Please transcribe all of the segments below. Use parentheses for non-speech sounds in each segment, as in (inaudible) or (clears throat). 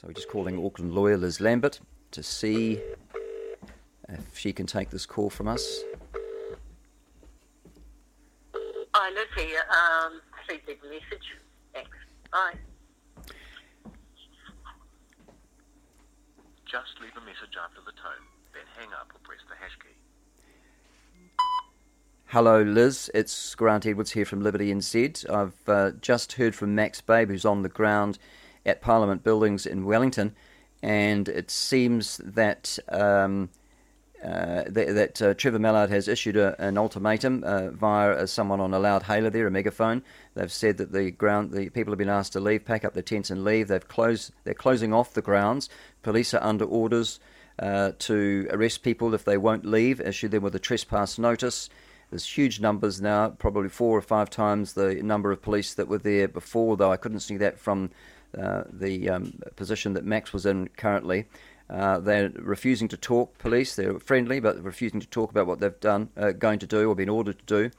So we're just calling Auckland lawyer Liz Lambert to see if she can take this call from us. Hi, Liz here. Um, please leave a message. Thanks. Bye. Just leave a message after the tone, then hang up or press the hash key. Hello, Liz. It's Grant Edwards here from Liberty NZ. I've uh, just heard from Max Babe, who's on the ground at Parliament Buildings in Wellington, and it seems that um, uh, that, that uh, Trevor Mallard has issued a, an ultimatum uh, via uh, someone on a loud hailer there, a megaphone. They've said that the ground, the people have been asked to leave, pack up their tents and leave. They've closed, they're closing off the grounds. Police are under orders uh, to arrest people if they won't leave, issue them with a trespass notice. There's huge numbers now, probably four or five times the number of police that were there before, though I couldn't see that from uh, the um, position that Max was in currently. Uh, they're refusing to talk, police. They're friendly, but refusing to talk about what they've done, uh, going to do, or been ordered to do.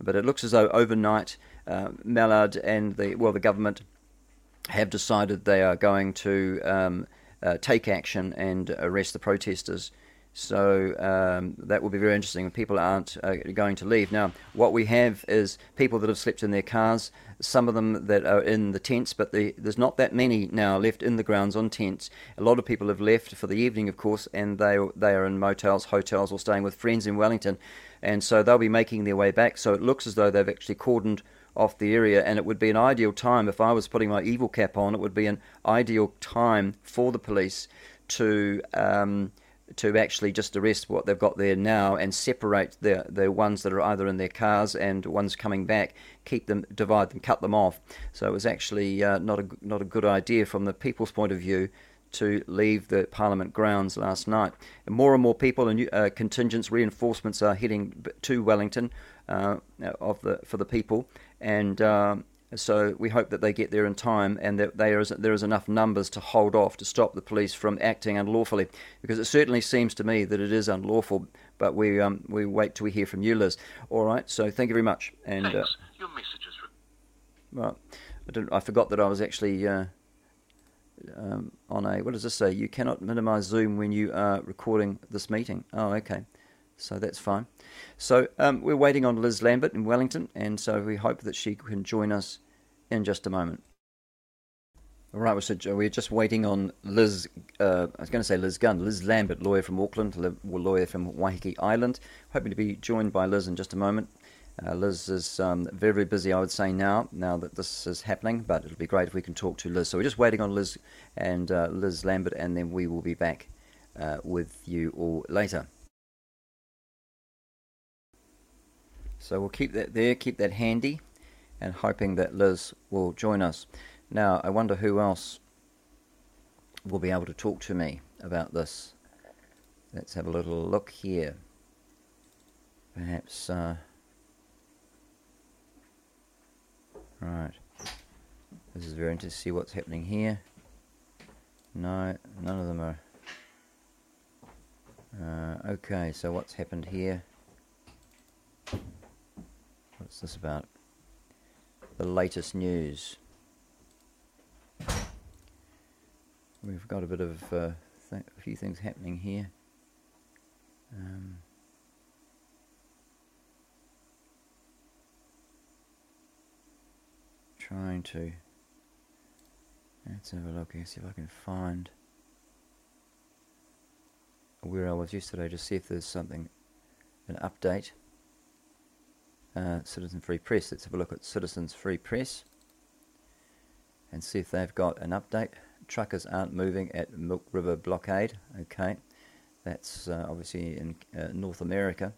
But it looks as though overnight, uh, Mallard and the well, the government have decided they are going to um, uh, take action and arrest the protesters. So um, that will be very interesting. People aren't uh, going to leave. Now, what we have is people that have slept in their cars, some of them that are in the tents, but the, there's not that many now left in the grounds on tents. A lot of people have left for the evening, of course, and they, they are in motels, hotels, or staying with friends in Wellington. And so they'll be making their way back. So it looks as though they've actually cordoned off the area, and it would be an ideal time if I was putting my evil cap on. It would be an ideal time for the police to um, to actually just arrest what they've got there now and separate the the ones that are either in their cars and ones coming back, keep them, divide them, cut them off. So it was actually uh, not a not a good idea from the people's point of view to leave the Parliament grounds last night. And more and more people and uh, contingents, reinforcements are heading to Wellington uh, of the for the people, and um, so we hope that they get there in time and that there is, there is enough numbers to hold off to stop the police from acting unlawfully. Because it certainly seems to me that it is unlawful, but we, um, we wait till we hear from you, Liz. All right, so thank you very much. And, uh, Your message is... Well, I, didn't, I forgot that I was actually... Uh, um, on a what does this say? You cannot minimize Zoom when you are recording this meeting. Oh, okay, so that's fine. So um, we're waiting on Liz Lambert in Wellington, and so we hope that she can join us in just a moment. All right, so we're just waiting on Liz. Uh, I was going to say Liz Gunn, Liz Lambert, lawyer from Auckland, lawyer from Waiheke Island. Hoping to be joined by Liz in just a moment. Uh, Liz is um, very, very busy, I would say, now, now that this is happening, but it'll be great if we can talk to Liz. So we're just waiting on Liz and uh, Liz Lambert, and then we will be back uh, with you all later. So we'll keep that there, keep that handy, and hoping that Liz will join us. Now, I wonder who else will be able to talk to me about this. Let's have a little look here. Perhaps, uh, right. This is very interesting to see what's happening here. No, none of them are. Uh, okay, so what's happened here? What's this about? The latest news. We've got a bit of uh, th- a few things happening here. Um, trying to. Let's have a look here, see if I can find where I was yesterday to see if there's something, an update uh, Citizen Free Press. Let's have a look at Citizens Free Press and see if they've got an update. Truckers aren't moving at Milk River blockade. Okay, that's uh, obviously in uh, North America.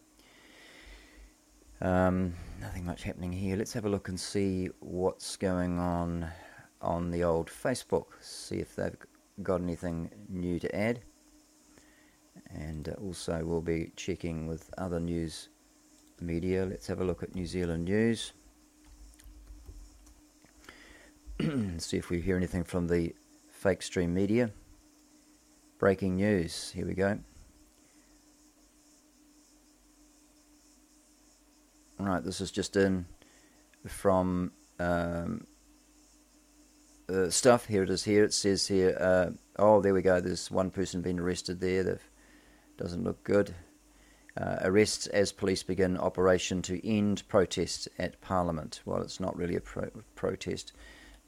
Um, nothing much happening here. Let's have a look and see what's going on on the old Facebook. See if they've got anything new to add. And uh, also, we'll be checking with other news media. Let's have a look at New Zealand news. (clears throat) See if we hear anything from the fake stream media. Breaking news. Here we go. Right, this is just in from um, uh, stuff. Here it is. Here it says here. Uh, oh, there we go. There's one person being arrested there. That doesn't look good. Uh, arrests as police begin operation to end protests at Parliament. Well, it's not really a pro- protest;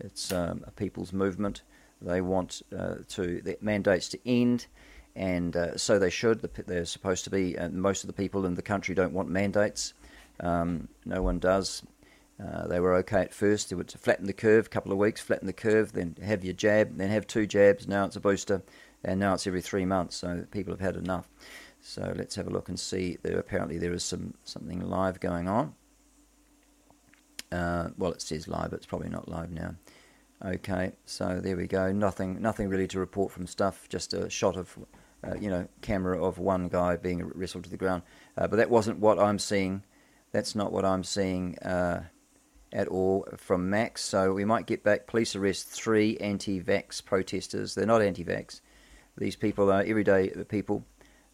it's um, a people's movement. They want uh, to the mandates to end, and uh, so they should. They're supposed to be. most of the people in the country don't want mandates. Um, no one does. Uh, they were okay at first. They would flatten the curve, a couple of weeks, flatten the curve, then have your jab, then have two jabs. Now it's a booster, and now it's every three months. So people have had enough. So let's have a look and see. There apparently there is some something live going on. Uh, well, it says live, but it's probably not live now. Okay, so there we go. Nothing, nothing really to report from stuff. Just a shot of, uh, you know, camera of one guy being wrestled to the ground. Uh, but that wasn't what I'm seeing. That's not what I'm seeing uh, at all from Max. So we might get back. Police arrest three anti-vax protesters. They're not anti-vax. These people are everyday people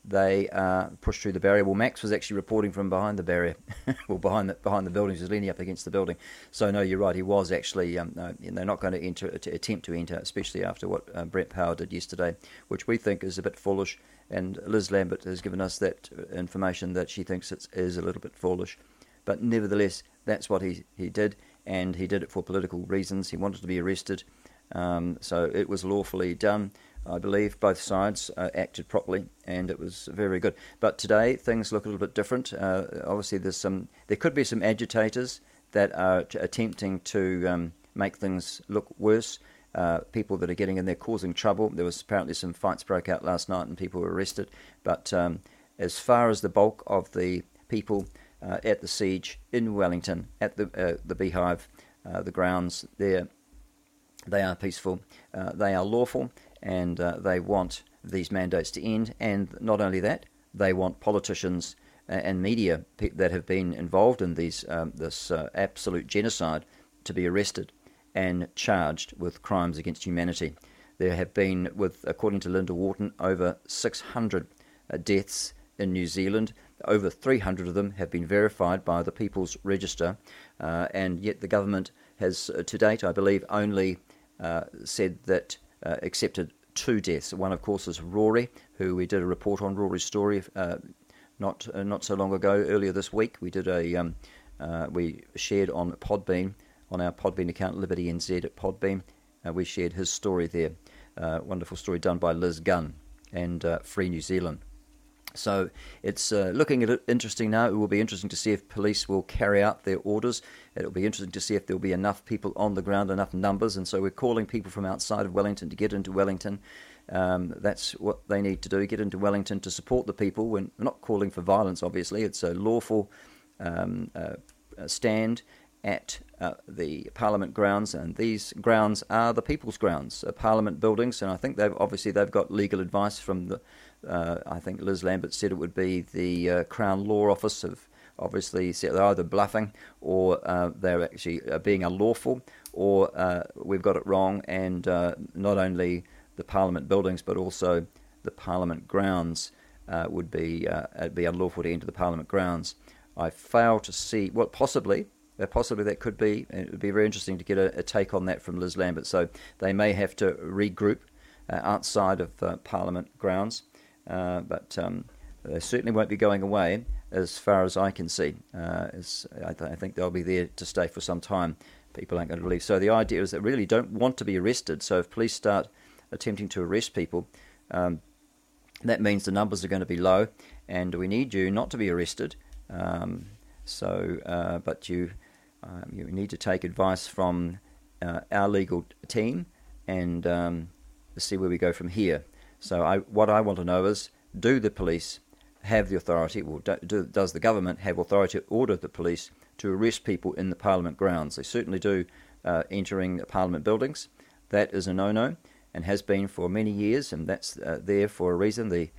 they uh, pushed through the barrier. Well, Max was actually reporting from behind the barrier, (laughs) well, behind the behind the buildings, he was leaning up against the building. So no, you're right. He was actually. Um, no, they're not going to enter to attempt to enter, especially after what uh, Brett Power did yesterday, which we think is a bit foolish. And Liz Lambert has given us that information that she thinks it is a little bit foolish, but nevertheless, that's what he he did, and he did it for political reasons. He wanted to be arrested, um, so it was lawfully done. I believe both sides uh, acted properly, and it was very good. But today things look a little bit different. Uh, obviously, there's some, there could be some agitators that are t- attempting to um, make things look worse. Uh, people that are getting in there causing trouble. There was apparently some fights broke out last night, and people were arrested. But um, as far as the bulk of the people uh, at the siege in Wellington, at the uh, the beehive, uh, the grounds there, they are peaceful. they are lawful and uh, they want these mandates to end. And not only that, they want politicians and media that have been involved in these um, this uh, absolute genocide to be arrested and charged with crimes against humanity. There have been, with according to Linda Wharton, over 600 uh, deaths in New Zealand. Over 300 of them have been verified by the People's Register, uh, and yet the government has, uh, to date, I believe, only uh, said that uh, accepted two deaths. One, of course, is Rory, who we did a report on Rory's story uh, not uh, not so long ago. Earlier this week, we did a um, uh, we shared on Podbean on our Podbean account, Liberty NZ at Podbean. Uh, we shared his story there. Uh, wonderful story done by Liz Gunn and Free New Zealand. So it's uh, looking at it interesting now. It will be interesting to see if police will carry out their orders. It'll be interesting to see if there will be enough people on the ground, enough numbers. And so we're calling people from outside of Wellington to get into Wellington. Um, that's what they need to do get into Wellington to support the people. We're not calling for violence, obviously. It's a lawful um, uh, stand at uh, the Parliament grounds, and these grounds are the people's grounds, uh, Parliament buildings. And I think they've obviously they've got legal advice from the uh, I think Liz Lambert said it would be the uh, Crown Law Office of obviously said they're either bluffing or uh, they're actually uh, being unlawful or uh, we've got it wrong and uh, not only the Parliament buildings but also the Parliament grounds would be be unlawful to enter the Parliament grounds. I fail to see what well, possibly possibly that could be. It would be very interesting to get a, a, take on that from Liz Lambert. So they may have to regroup outside of Parliament grounds. Uh, but um, they certainly won't be going away as far as I can see. Uh, I, th- I, think they'll be there to stay for some time. People aren't going to leave. So the idea is that really don't want to be arrested. So if police start attempting to arrest people, um, that means the numbers are going to be low, and we need you not to be arrested. Um, so, uh, but you um, you need to take advice from uh, our legal team and um, see where we go from here. So I, what I want to know is, do the police have the authority, or do, do, does the government have authority to order the police to arrest people in the Parliament grounds? They certainly do uh, entering Parliament buildings. That is a no-no and has been for many years, and that's uh, there for a reason. The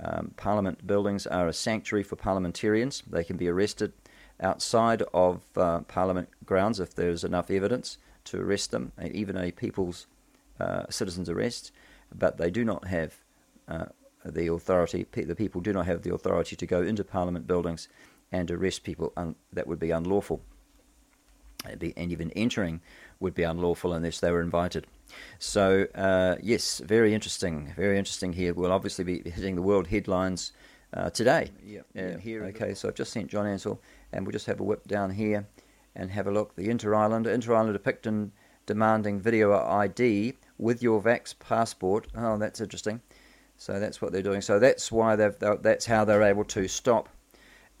um, Parliament buildings are a sanctuary for parliamentarians. They can be arrested outside of uh, Parliament grounds if there is enough evidence to arrest them, even a people's uh, citizens' arrest but they do not have uh, the authority, the people do not have the authority to go into Parliament buildings and arrest people un- that would be unlawful. and even entering would be unlawful unless they were invited. So, uh, yes, very interesting, very interesting here. We'll obviously be hitting the world headlines uh, today. Yeah, Uh, yeah, here. Okay, so I've just sent John Ansell, and we'll just have a whip down here and have a look. The Inter Islander, Inter Islander Picton demanding video ID with your Vax passport. Oh, that's interesting. So that's what they're doing. So that's why they've. That's how they're able to stop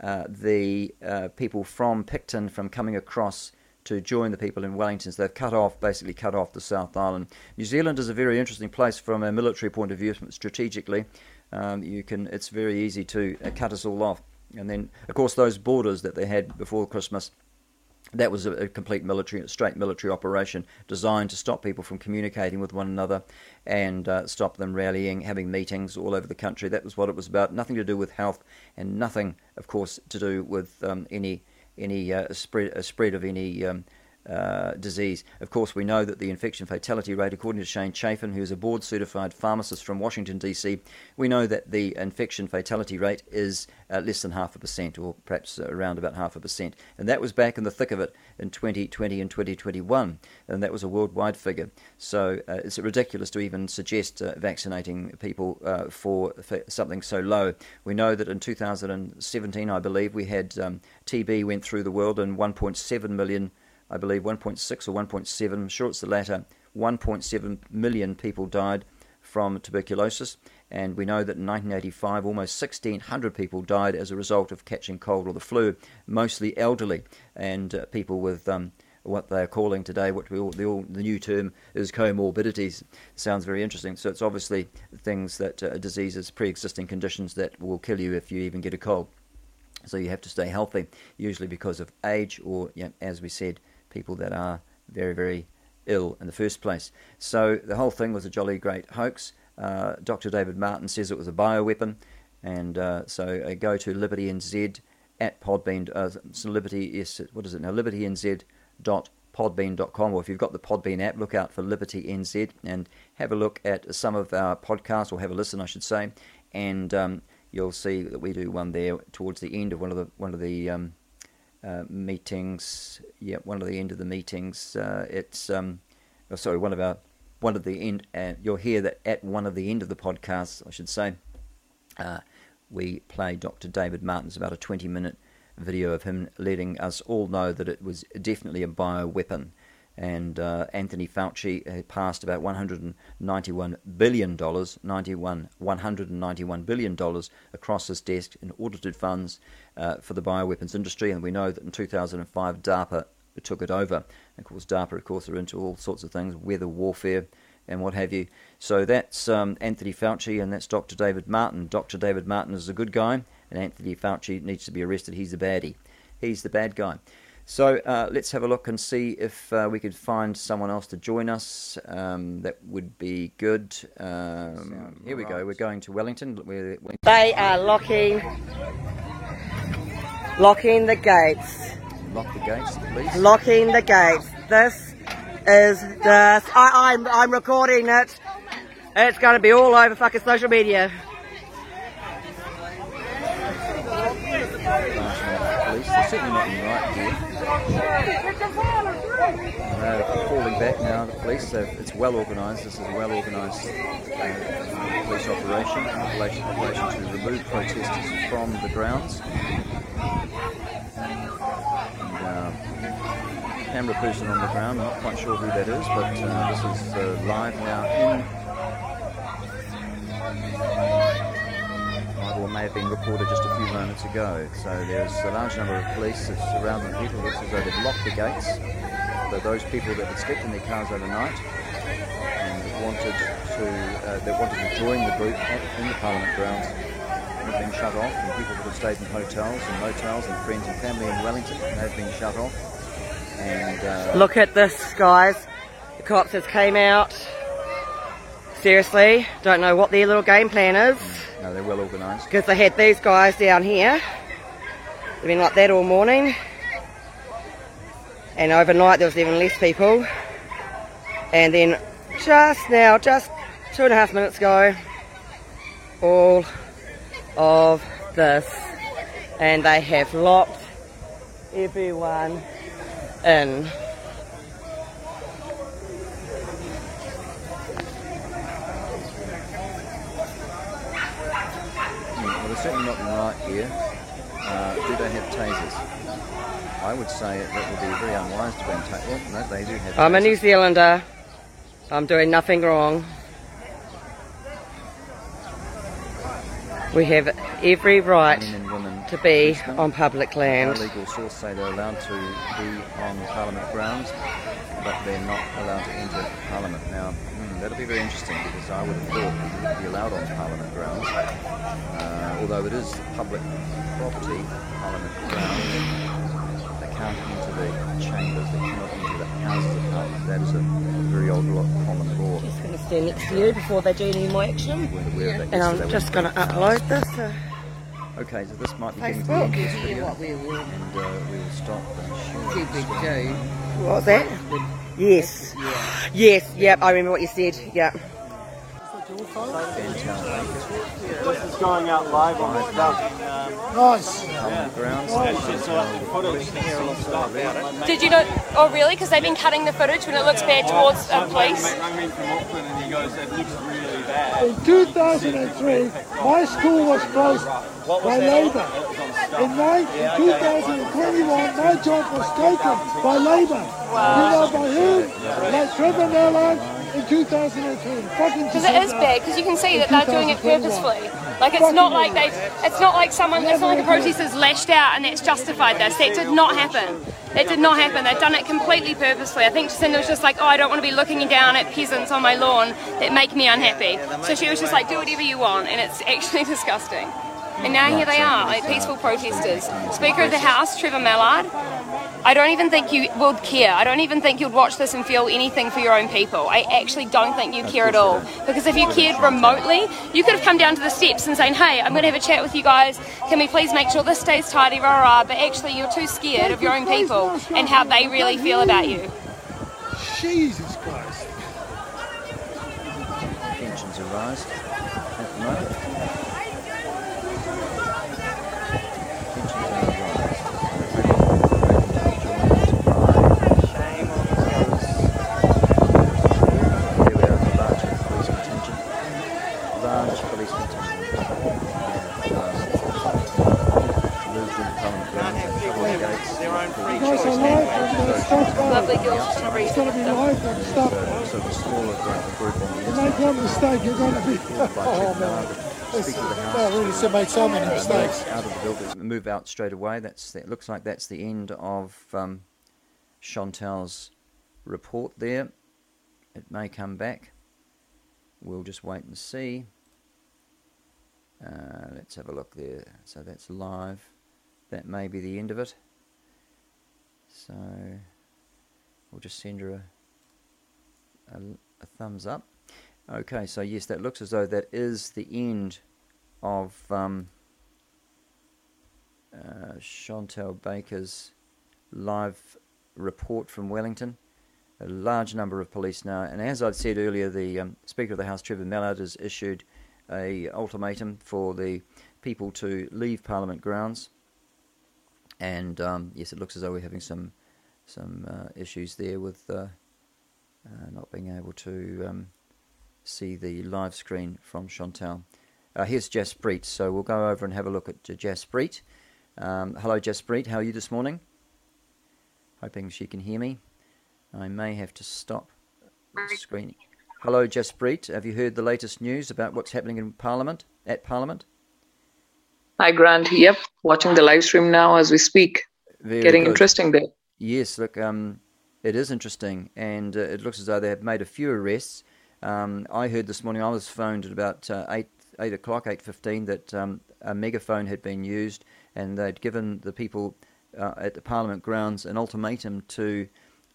uh, the uh, people from Picton from coming across to join the people in Wellington. So they've cut off, basically cut off the South Island. New Zealand is a very interesting place from a military point of view, strategically. Um, you can, it's very easy to uh, cut us all off. And then, of course, those borders that they had before Christmas, that was a, a complete military, straight military operation designed to stop people from communicating with one another and uh, stop them rallying, having meetings all over the country. That was what it was about. Nothing to do with health, and nothing, of course, to do with um, any any uh, spread uh, spread of any um, uh, disease. Of course, we know that the infection fatality rate, according to Shane Chafin, who is a board certified pharmacist from Washington, D.C., we know that the infection fatality rate is uh, less than half a percent, or perhaps around about half a percent. And that was back in the thick of it in 2020 and 2021, and that was a worldwide figure. So uh, it's ridiculous to even suggest uh, vaccinating people uh, for, for, something so low. We know that in 2017, I believe, we had um, TB went through the world and 1.7 million I believe 1.6 or 1.7, I'm sure it's the latter, 1.7 million people died from tuberculosis. And we know that in 1985, almost 1,600 people died as a result of catching cold or the flu, mostly elderly and uh, people with um, what they're calling today, what we all, the, all, the, new term is comorbidities. Sounds very interesting. So it's obviously things that uh, diseases, pre-existing conditions that will kill you if you even get a cold. So you have to stay healthy, usually because of age or, you know, as we said, people that are very, very ill in the first place. So the whole thing was a jolly great hoax. Uh, Dr. David Martin says it was a bioweapon, and uh, so go to Liberty NZ at Podbean. Uh, so Liberty is what is it now? Liberty NZ dot podbean.com or if you've got the Podbean app, look out for Liberty NZ and have a look at some of our podcasts or have a listen, I should say, and um, you'll see that we do one there towards the end of one of the one of the um, uh, meetings. Yeah, one of the end of the meetings. Uh, it's um, oh, sorry, one of our one of the end. Uh, you'll hear that at one of the end of the podcasts, I should say. Uh, we play Dr. David Martin's about a 20 minute video of him letting us all know that it was definitely a bioweapon and uh, Anthony Fauci passed about 191 billion dollars, 91 191 billion dollars across his desk in audited funds uh, for the bioweapons industry, and we know that in 2005 DARPA took it over. Of course, DARPA, of course, are into all sorts of things, weather warfare, and what have you. So that's um, Anthony Fauci, and that's Dr. David Martin. Dr. David Martin is a good guy, and Anthony Fauci needs to be arrested. He's the baddie. He's the bad guy. So uh, let's have a look and see if uh, we could find someone else to join us. Um, that would be good. Um, here we go. We're going to Wellington. We're, we're they are locking, locking the gates. Lock the gates, please. Locking the gates. This is the. I, I'm I'm recording it. It's going to be all over fucking social media. Police, they're certainly not in the right here. They're falling back now, the police. So it's well organised. This is a well organised uh, police operation in relation, in relation to remove protesters from the grounds. And, uh, camera person on the ground, I'm not quite sure who that is, but uh, this is uh, live now in or may have been reported just a few moments ago. So there's a large number of police surrounding people. Looks as though they've locked the gates. So those people that had slept in their cars overnight and wanted to uh, that wanted to join the group at, in the Parliament grounds have been shut off, and people that have stayed in hotels and motels and friends and family in Wellington have been shut off. And uh, look at this, guys. The cops just came out. Seriously, don't know what their little game plan is. Mm, no, they're well organised. Because they had these guys down here. They've been like that all morning. And overnight there was even less people. And then just now, just two and a half minutes ago, all of this. And they have locked everyone in. Certainly not right here. Uh, do they have tasers? I would say that would be very unwise to ban tasers. Well, no, they do have I'm a New. Zealander. I'm doing nothing wrong. We have every right Men and women to be on public land. Our legal source say they're allowed to be on Parliament grounds, but they're not allowed to enter Parliament. Now, hmm, that'll be very interesting because I would have thought they would be allowed on Parliament grounds, uh, although it is public property, Parliament grounds. They can't enter the chambers, they cannot enter the Houses of Parliament. That is a very old lo- common law. Just going to stand next to you before they do any more action. Weren't aware of that And I'm just going to upload this to Okay, so this might be getting to the Facebook. end of this video, What we will and uh, we will stop and share see the we do. What was that? Yes. Yes, yep, I remember what you said. Yep. Fantastic. This is going out live on the stuff. Nice. Parliament grounds. It's footage to hear a lot of stuff about it. Did you know? Oh, really? Because they've been cutting the footage when it looks bad towards Some bloke police. mate rang me from Auckland and he goes, it looks really bad. In 2003, my school was closed by Labour. In, nine, in 2021, my job was taken by Labour. You know by whom? Like Trevor Mallard in 2003. Because it is bad. Because you can see that they're doing it purposefully. Like it's not like they. It's not like someone. It's not like a protester's lashed out and that's justified this. That did not happen. That did not happen. They've done it completely purposely. I think Jacinda was just like, oh, I don't want to be looking down at peasants on my lawn that make me unhappy. So she was just like, do whatever you want, and it's actually (laughs) disgusting. And now here they are, like peaceful protesters. Speaker of the House, Trevor Mallard. I don't even think you would care. I don't even think you'd watch this and feel anything for your own people. I actually don't think you care at all. Because if you cared remotely, you could have come down to the steps and saying, hey, I'm going to have a chat with you guys. Can we please make sure this stays tidy, rah rah. But actually, you're too scared of your own people and how they really feel about you. Jesus Christ. Tensions arise at the moment. Tensions are arised. Here we are, the larger police contingent. Large police contingent. Uh, moved into Parliament grounds and shuttle the gates. You guys are live on the stuff. guys. Lovely girls. To be live on stuff. Uh, sort of a smaller group group on the You inside. make one mistake, you're going to be. by Oh, man. Margaret, Speaker of the House. That really so many mistakes. out of the building, move out straight away. That's that looks like that's the end of um, Chantelle's report there. It may come back. We'll just wait and see. Uh, let's have a look there. So that's live. That may be the end of it. So we'll just send her a, a, a thumbs up. Okay, so yes, that looks as though that is the end of um, uh, Chantelle Baker's live report from Wellington. A large number of police now, and as I'd said earlier, the um, Speaker of the House, Trevor Mallard, has issued a ultimatum for the people to leave Parliament grounds. And um, yes, it looks as though we're having some some uh, issues there with uh, uh, not being able to um, see the live screen from Chantelle. Uh, here's Jaspreet, so we'll go over and have a look at Jaspreet. Um, hello, Jaspreet. How are you this morning? Hoping she can hear me. I may have to stop the screen. Hello, Jaspreet. Have you heard the latest news about what's happening in Parliament? At Parliament? Hi, Grant. Yep, watching the live stream now as we speak. Very Getting good. interesting there. Yes, look, um, it is interesting, and uh, it looks as though they have made a few arrests. Um, I heard this morning. I was phoned at about uh, eight eight o'clock, eight fifteen, that um, a megaphone had been used, and they'd given the people uh, at the Parliament grounds an ultimatum to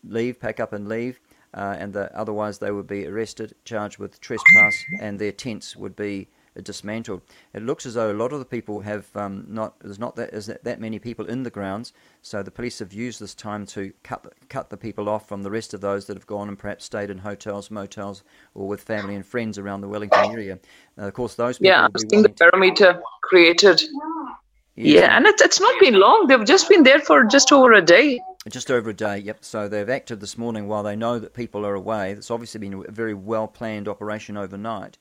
leave, pack up, and leave, uh, and that otherwise they would be arrested, charged with trespass, and their tents would be dismantled. It looks as though a lot of the people have um, not. There's not that is that, that many people in the grounds, so the police have used this time to cut cut the people off from the rest of those that have gone and perhaps stayed in hotels, motels, or with family and friends around the Wellington area. Uh, of course, those people. Yeah, I've seen the perimeter created. Yes. Yeah, and it's, it's not been long. They've just been there for just over a day. Just over a day, yep. So they've acted this morning while they know that people are away. It's obviously been a very well planned operation overnight.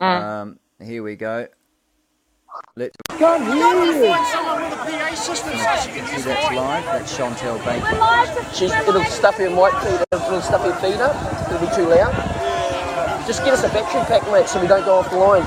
Mm. Um, here we go. Let's Can't hear you. see that's live. That's Chantelle Baker. She's, it'll stuff her mic feed, it'll stuff her it'll be too loud. Just get us a battery pack, mate, so we don't go off the line.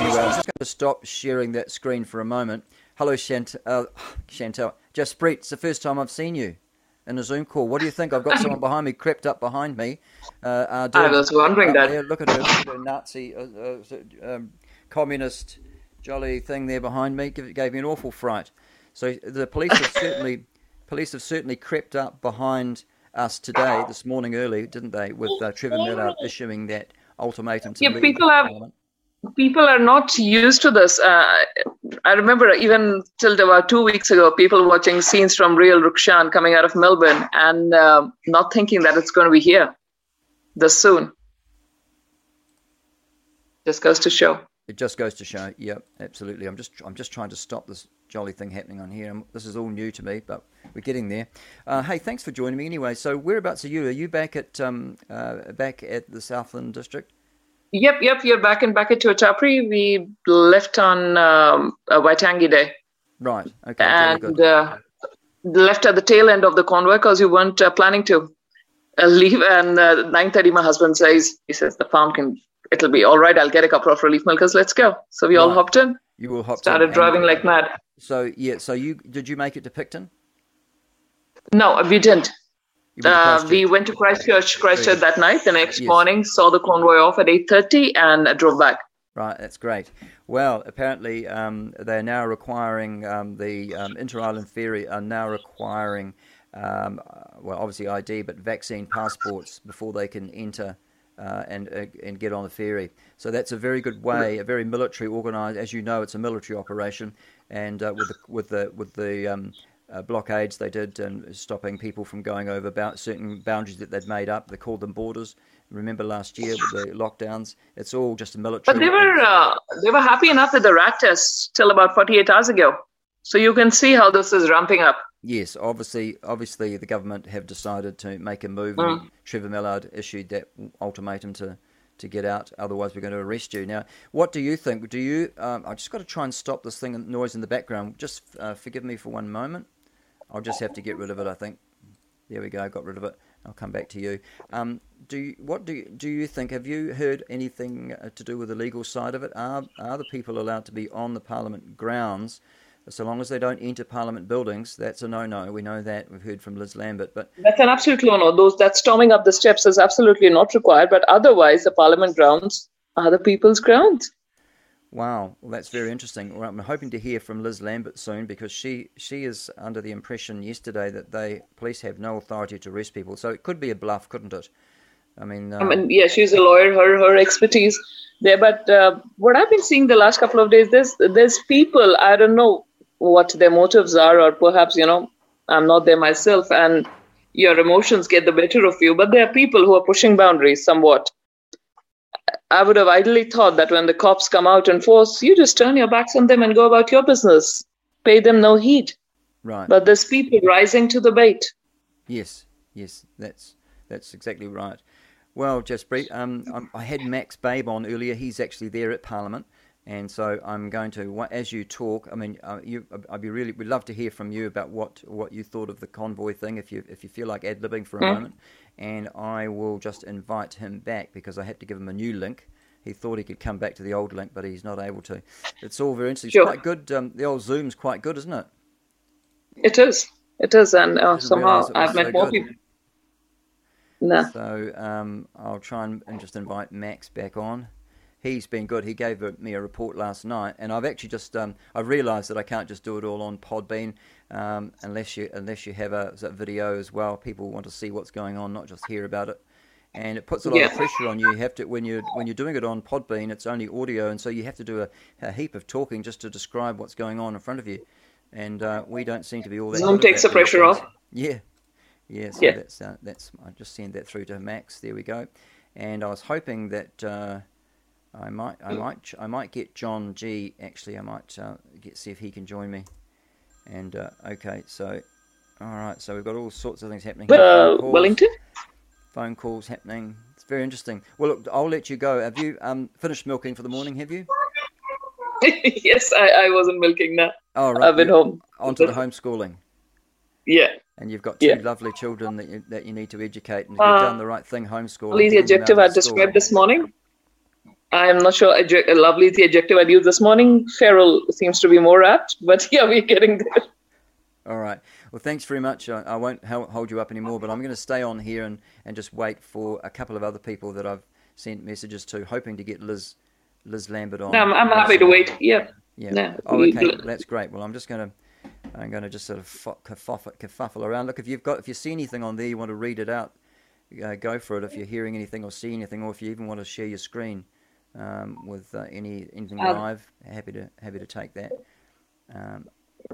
Anyway, I'm just going to stop sharing that screen for a moment. Hello, Chant- uh, Chantelle. Just Brett, it's the first time I've seen you in a Zoom call. What do you think? I've got someone (laughs) behind me, crept up behind me. Uh, uh, I was wondering uh, that. yeah, look at her, Nazi, uh, uh, um, communist, jolly thing there behind me. Give, gave me an awful fright. So the police have certainly, (laughs) police have certainly crept up behind us today, this morning early, didn't they? With uh, Trevor Mallard issuing that ultimatum to Yeah, people have- Parliament. People are not used to this. Uh, I remember even till about two weeks ago, people watching scenes from Real Rukshan coming out of Melbourne and uh, not thinking that it's going to be here this soon. Just goes to show. It just goes to show. Yep, absolutely. I'm just I'm just trying to stop this jolly thing happening on here. This is all new to me, but we're getting there. Uh, hey, thanks for joining me anyway. So whereabouts are you? Are you back at um, uh, back at the Southland district? Yep, yep. You're back in back at Tuatapere. We left on um, uh, Waitangi Day Right. Okay. And uh, left at the tail end of the convoy because we weren't uh, planning to uh, (laughs) leave. And uh, 9:30, my husband says, he says the farm can. It'll be all right. I'll get a couple of relief milkers. Let's go. So we all hopped in, You will hop. started driving like mad. So yeah. So you did you make it to Picton? No, we didn't. You went to Uh, we went to Christchurch, Christchurch that night. The next Yes. morning, saw the convoy off at 8:30 and uh, drove back. Right, that's great. Well, apparently um, they're now requiring um, the um, inter-island ferry are now requiring, um, uh, well, obviously ID, but vaccine passports before they can enter uh, and uh, and get on the ferry. So that's a very good way, a very military organised. As you know, it's a military operation, and uh, with the with the with the um, uh, blockades they did and stopping people from going over about certain boundaries that they'd made up. They called them borders. Remember last year with the lockdowns? It's all just a military. But they were uh, they were happy enough with the rat test till about 48 hours ago. So you can see how this is ramping up. Yes, obviously, obviously, the government have decided to make a move, Mm. Trevor Mallard issued that ultimatum to to get out. Otherwise, we're going to arrest you. Now, what do you think? Do you? Um, I just got to try and stop this thing, noise in the background. Just uh, forgive me for one moment. I'll just have to get rid of it. I think. There we go. Got rid of it. I'll come back to you. Um, do you, what do you, do you think? Have you heard anything uh, to do with the legal side of it? Are are the people allowed to be on the Parliament grounds? So long as they don't enter Parliament buildings, that's a no-no. We know that. We've heard from Liz Lambert, but That's an absolute no-no. Those that storming up the steps is absolutely not required. But otherwise, the Parliament grounds are the people's grounds. Wow, well, that's very interesting. Well, I'm hoping to hear from Liz Lambert soon because she she is under the impression yesterday that they police have no authority to arrest people. So it could be a bluff, couldn't it? I mean, uh, I mean, yeah, she's a lawyer. Her her expertise there. But uh, what I've been seeing the last couple of days, there's there's people. I don't know what their motives are, or perhaps you know, I'm not there myself, and your emotions get the better of you. But there are people who are pushing boundaries somewhat. I would have idly thought that when the cops come out in force, you just turn your backs on them and go about your business, pay them no heed. right. But there's people rising to the bait. Yes, yes, that's that's exactly right. Well, Jaspreet, um, I'm, I had Max Babe on earlier. He's actually there at Parliament, and so I'm going to, as you talk, I mean, uh, you, I'd be really, we'd love to hear from you about what, what you thought of the convoy thing, if you if you feel like ad libbing for a Mm. moment, and I will just invite him back because I had to give him a new link. He thought he could come back to the old link, but he's not able to. It's all very interesting. It's quite good. Um, the old Zoom's quite good, isn't it? It is. It is. And uh, somehow realise it was I've met so more good. people. No. So um, I'll try and, and just invite Max back on. He's been good. He gave a, me a report last night, and I've actually just um, I've realised that I can't just do it all on Podbean um, unless you unless you have a, video as well. People want to see what's going on, not just hear about it. And it puts a lot of pressure on you. You have to when you're when you're doing it on Podbean, it's only audio, and so you have to do a, a heap of talking just to describe what's going on in front of you. And uh, we don't seem to be all that. Zoom takes the pressure off. Yeah, yeah. So Yeah. that's uh, that's. I just send that through to Max. There we go. And I was hoping that uh, I might I might I might get John G. Actually, I might uh, get see if he can join me. And uh, okay, so All right, so we've got all sorts of things happening. Uh. Phone calls- Wellington. Phone calls happening. It's very interesting. Well, look, I'll let you go. Have you um, finished milking for the morning? Have you? (laughs) yes, I, I wasn't milking now. Oh, right. I've been you- home. Onto the homeschooling. Yeah. And you've got two Yeah. lovely children that you, that you need to educate, and Uh, you've done the right thing, homeschooling. Is the adjective I described this morning. I'm not sure adject- lovely is the adjective I'd use this morning. Feral seems to be more apt, (laughs) but yeah, we're getting there. All right. Well, thanks very much. I, I won't hold you up anymore, but I'm going to stay on here and, and just wait for a couple of other people that I've sent messages to, hoping to get Liz Liz Lambert on. I'm, I'm happy to wait. Yeah. Yeah. No, oh, okay. That's great. Well, I'm just going to I'm going to just sort of kerfuffle, kerfuffle around. Look, if you've got if you see anything on there, you want to read it out, uh, go for it. If you're hearing anything or see anything, or if you even want to share your screen um, with uh, any anything Um, live, happy to happy to take that. Um,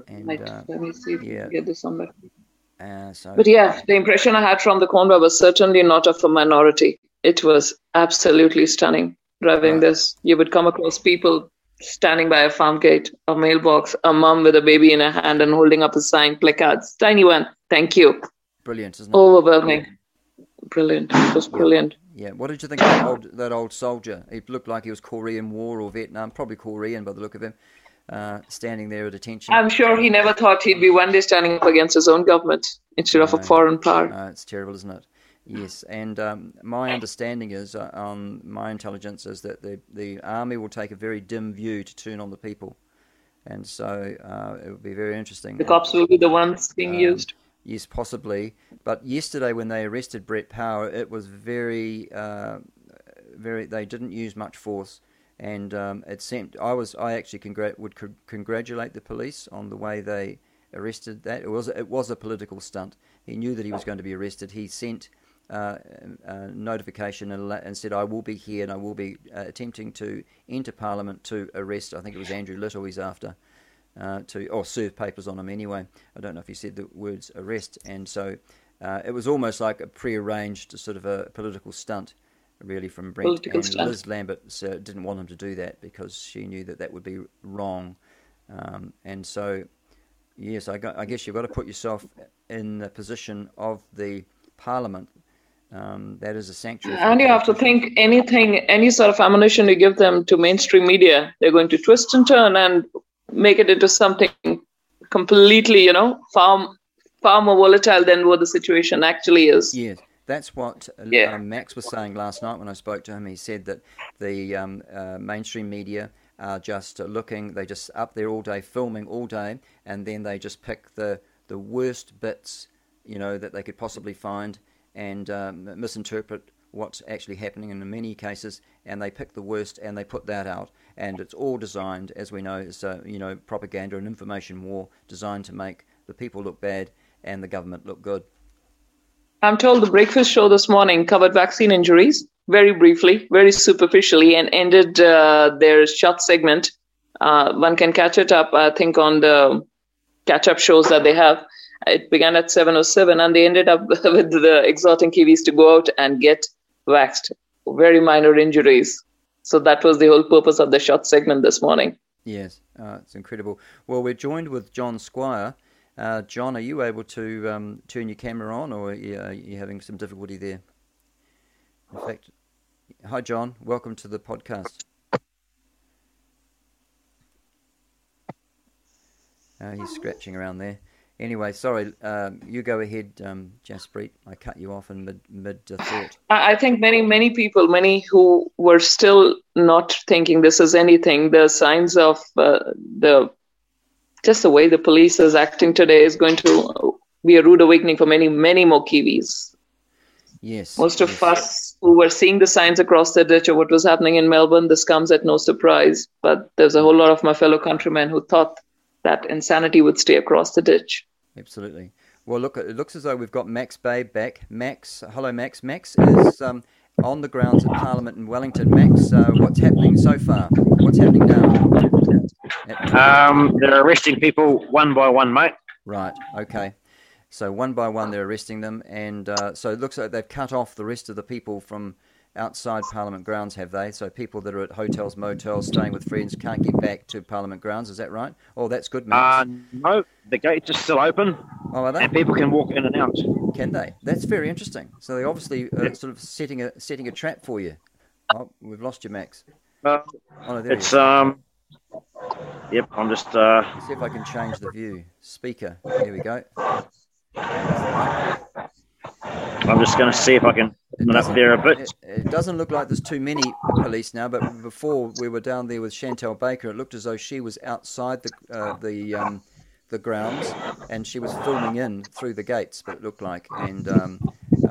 and uh, let me see if yeah. get this somewhere. uh, so But yeah, the impression I had from the convoy was certainly not of a minority. It was absolutely stunning. Driving Right. this, you would come across people standing by a farm gate, a mailbox, a mum with a baby in her hand and holding up a sign, placards, tiny one, thank you. brilliant, isn't it? Overwhelming. Brilliant. It was brilliant. Yeah. What did you think of that old, that old soldier? He looked like he was Korean War or Vietnam, probably Korean by the look of him, uh, standing there at attention. I'm sure he never thought he'd be one day standing up against his own government instead of a foreign power. Uh, it's terrible, isn't it? Yes, and um, my understanding is, uh, on my intelligence, is that the the army will take a very dim view to turn on the people, and so uh, it would be very interesting. The cops will be the ones being Um, used. Yes, possibly. But yesterday, when they arrested Brett Power, it was very, uh, very. They didn't use much force, and um, it seemed. I was. I actually would con- congratulate the police on the way they arrested that. It was. It was a political stunt. He knew that he was going to be arrested. He sent. Uh, a notification and, and said, "I will be here and I will be uh, attempting to enter Parliament to arrest." I think it was Andrew Little he's after, uh, to or serve papers on him anyway. I don't know if he said the words arrest, and so uh, it was almost like a pre-arranged sort of a political stunt, really from Brent. Political and stunt. Liz Lambert uh, didn't want him to do that because she knew that that would be wrong, um, and so yes, I, gu- I guess you've got to put yourself in the position of the Parliament. Um, that is a sanctuary. And you have to think anything, any sort of ammunition you give them to mainstream media, they're going to twist and turn and make it into something completely, you know, far, far more volatile than what the situation actually is. Yes, that's what uh, Yeah. um, Max was saying last night when I spoke to him. He said that the um, uh, mainstream media are just looking, they just up there all day, filming all day, and then they just pick the the worst bits, you know, that they could possibly find, and um, misinterpret what's actually happening in many cases, and they pick the worst and they put that out, and it's all designed, as we know, as uh, you know, propaganda and information war designed to make the people look bad and the government look good. I'm told the breakfast show this morning covered vaccine injuries very briefly, very superficially, and ended uh, their shot segment. Uh, one can catch it up, I think, on the catch-up shows that they have. It began at 7:07, and they ended up (laughs) with the exhorting Kiwis to go out and get waxed. Very minor injuries. So that was the whole purpose of the short segment this morning. Yes, uh, it's incredible. Well, we're joined with John Squire. Uh, John, are you able to um, turn your camera on, or are you, are you having some difficulty there? In fact, hi, John. Welcome to the podcast. Uh, he's scratching around there. Anyway, sorry. Um, you go ahead, um, Jaspreet. I cut you off in mid mid thought. I I think many, many people, many who were still not thinking this is anything, the signs of uh, the just the way the police is acting today is going to be a rude awakening for many, many more Kiwis. Yes. Most of yes. us who were seeing the signs across the ditch of what was happening in Melbourne, this comes at no surprise. But there's a whole lot of my fellow countrymen who thought that insanity would stay across the ditch. Absolutely. Well, look, it looks as though we've got Max Babe back. Max, hello, Max. Max is um, on the grounds at Parliament in Wellington. Max, uh, what's happening so far? What's happening now? Um, they're arresting people one by one, mate. right. Okay. So one by one, they're arresting them, and uh, so it looks like they've cut off the rest of the people from outside Parliament grounds, have they? So people that are at hotels, motels, staying with friends can't get back to Parliament grounds. Is that right? Oh, that's good, Max. Uh, no, the gates are still open. Oh, are they? and people can walk in and out. Can they? That's very interesting. So they obviously uh, sort of setting a setting a trap for you. Oh, we've lost you, Max. Uh, Oh, no, there it's um. Yep, I'm just uh. Let's see if I can change the view. Speaker. Here we go. I'm just going to see if I can open it up there a bit. It, it doesn't look like there's too many police now, but before we were down there with Chantelle Baker, it looked as though she was outside the uh, the um, the grounds and she was filming in through the gates. But it looked like, and um,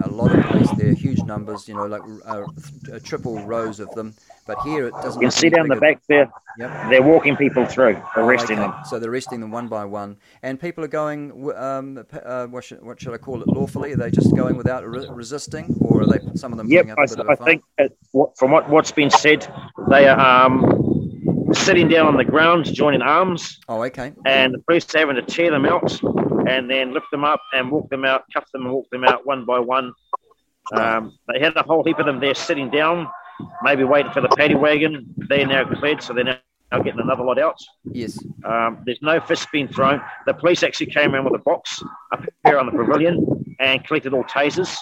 a lot of police there, huge numbers, you know, like uh, uh, triple rows of them. But here it doesn't. You can see down the back there. Yep. They're walking people through, arresting Oh, them. So they're arresting them one by one, and people are going. Um, uh, what, should, what should I call it? Lawfully? Are they just going without re- resisting, or are they some of them Yep, I, a bit of a I think it, from what, what's been said, they are um, sitting down on the ground, joining arms, Oh, okay. and the police are having to tear them out and then lift them up and walk them out, cuff them and walk them out one by one. Um, they had a whole heap of them there sitting down, maybe waiting for the paddy wagon. They're now cleared, so they're now now getting another lot out. Yes. Um, there's no fists being thrown. The police actually came around with a box up here on the pavilion and collected all tasers,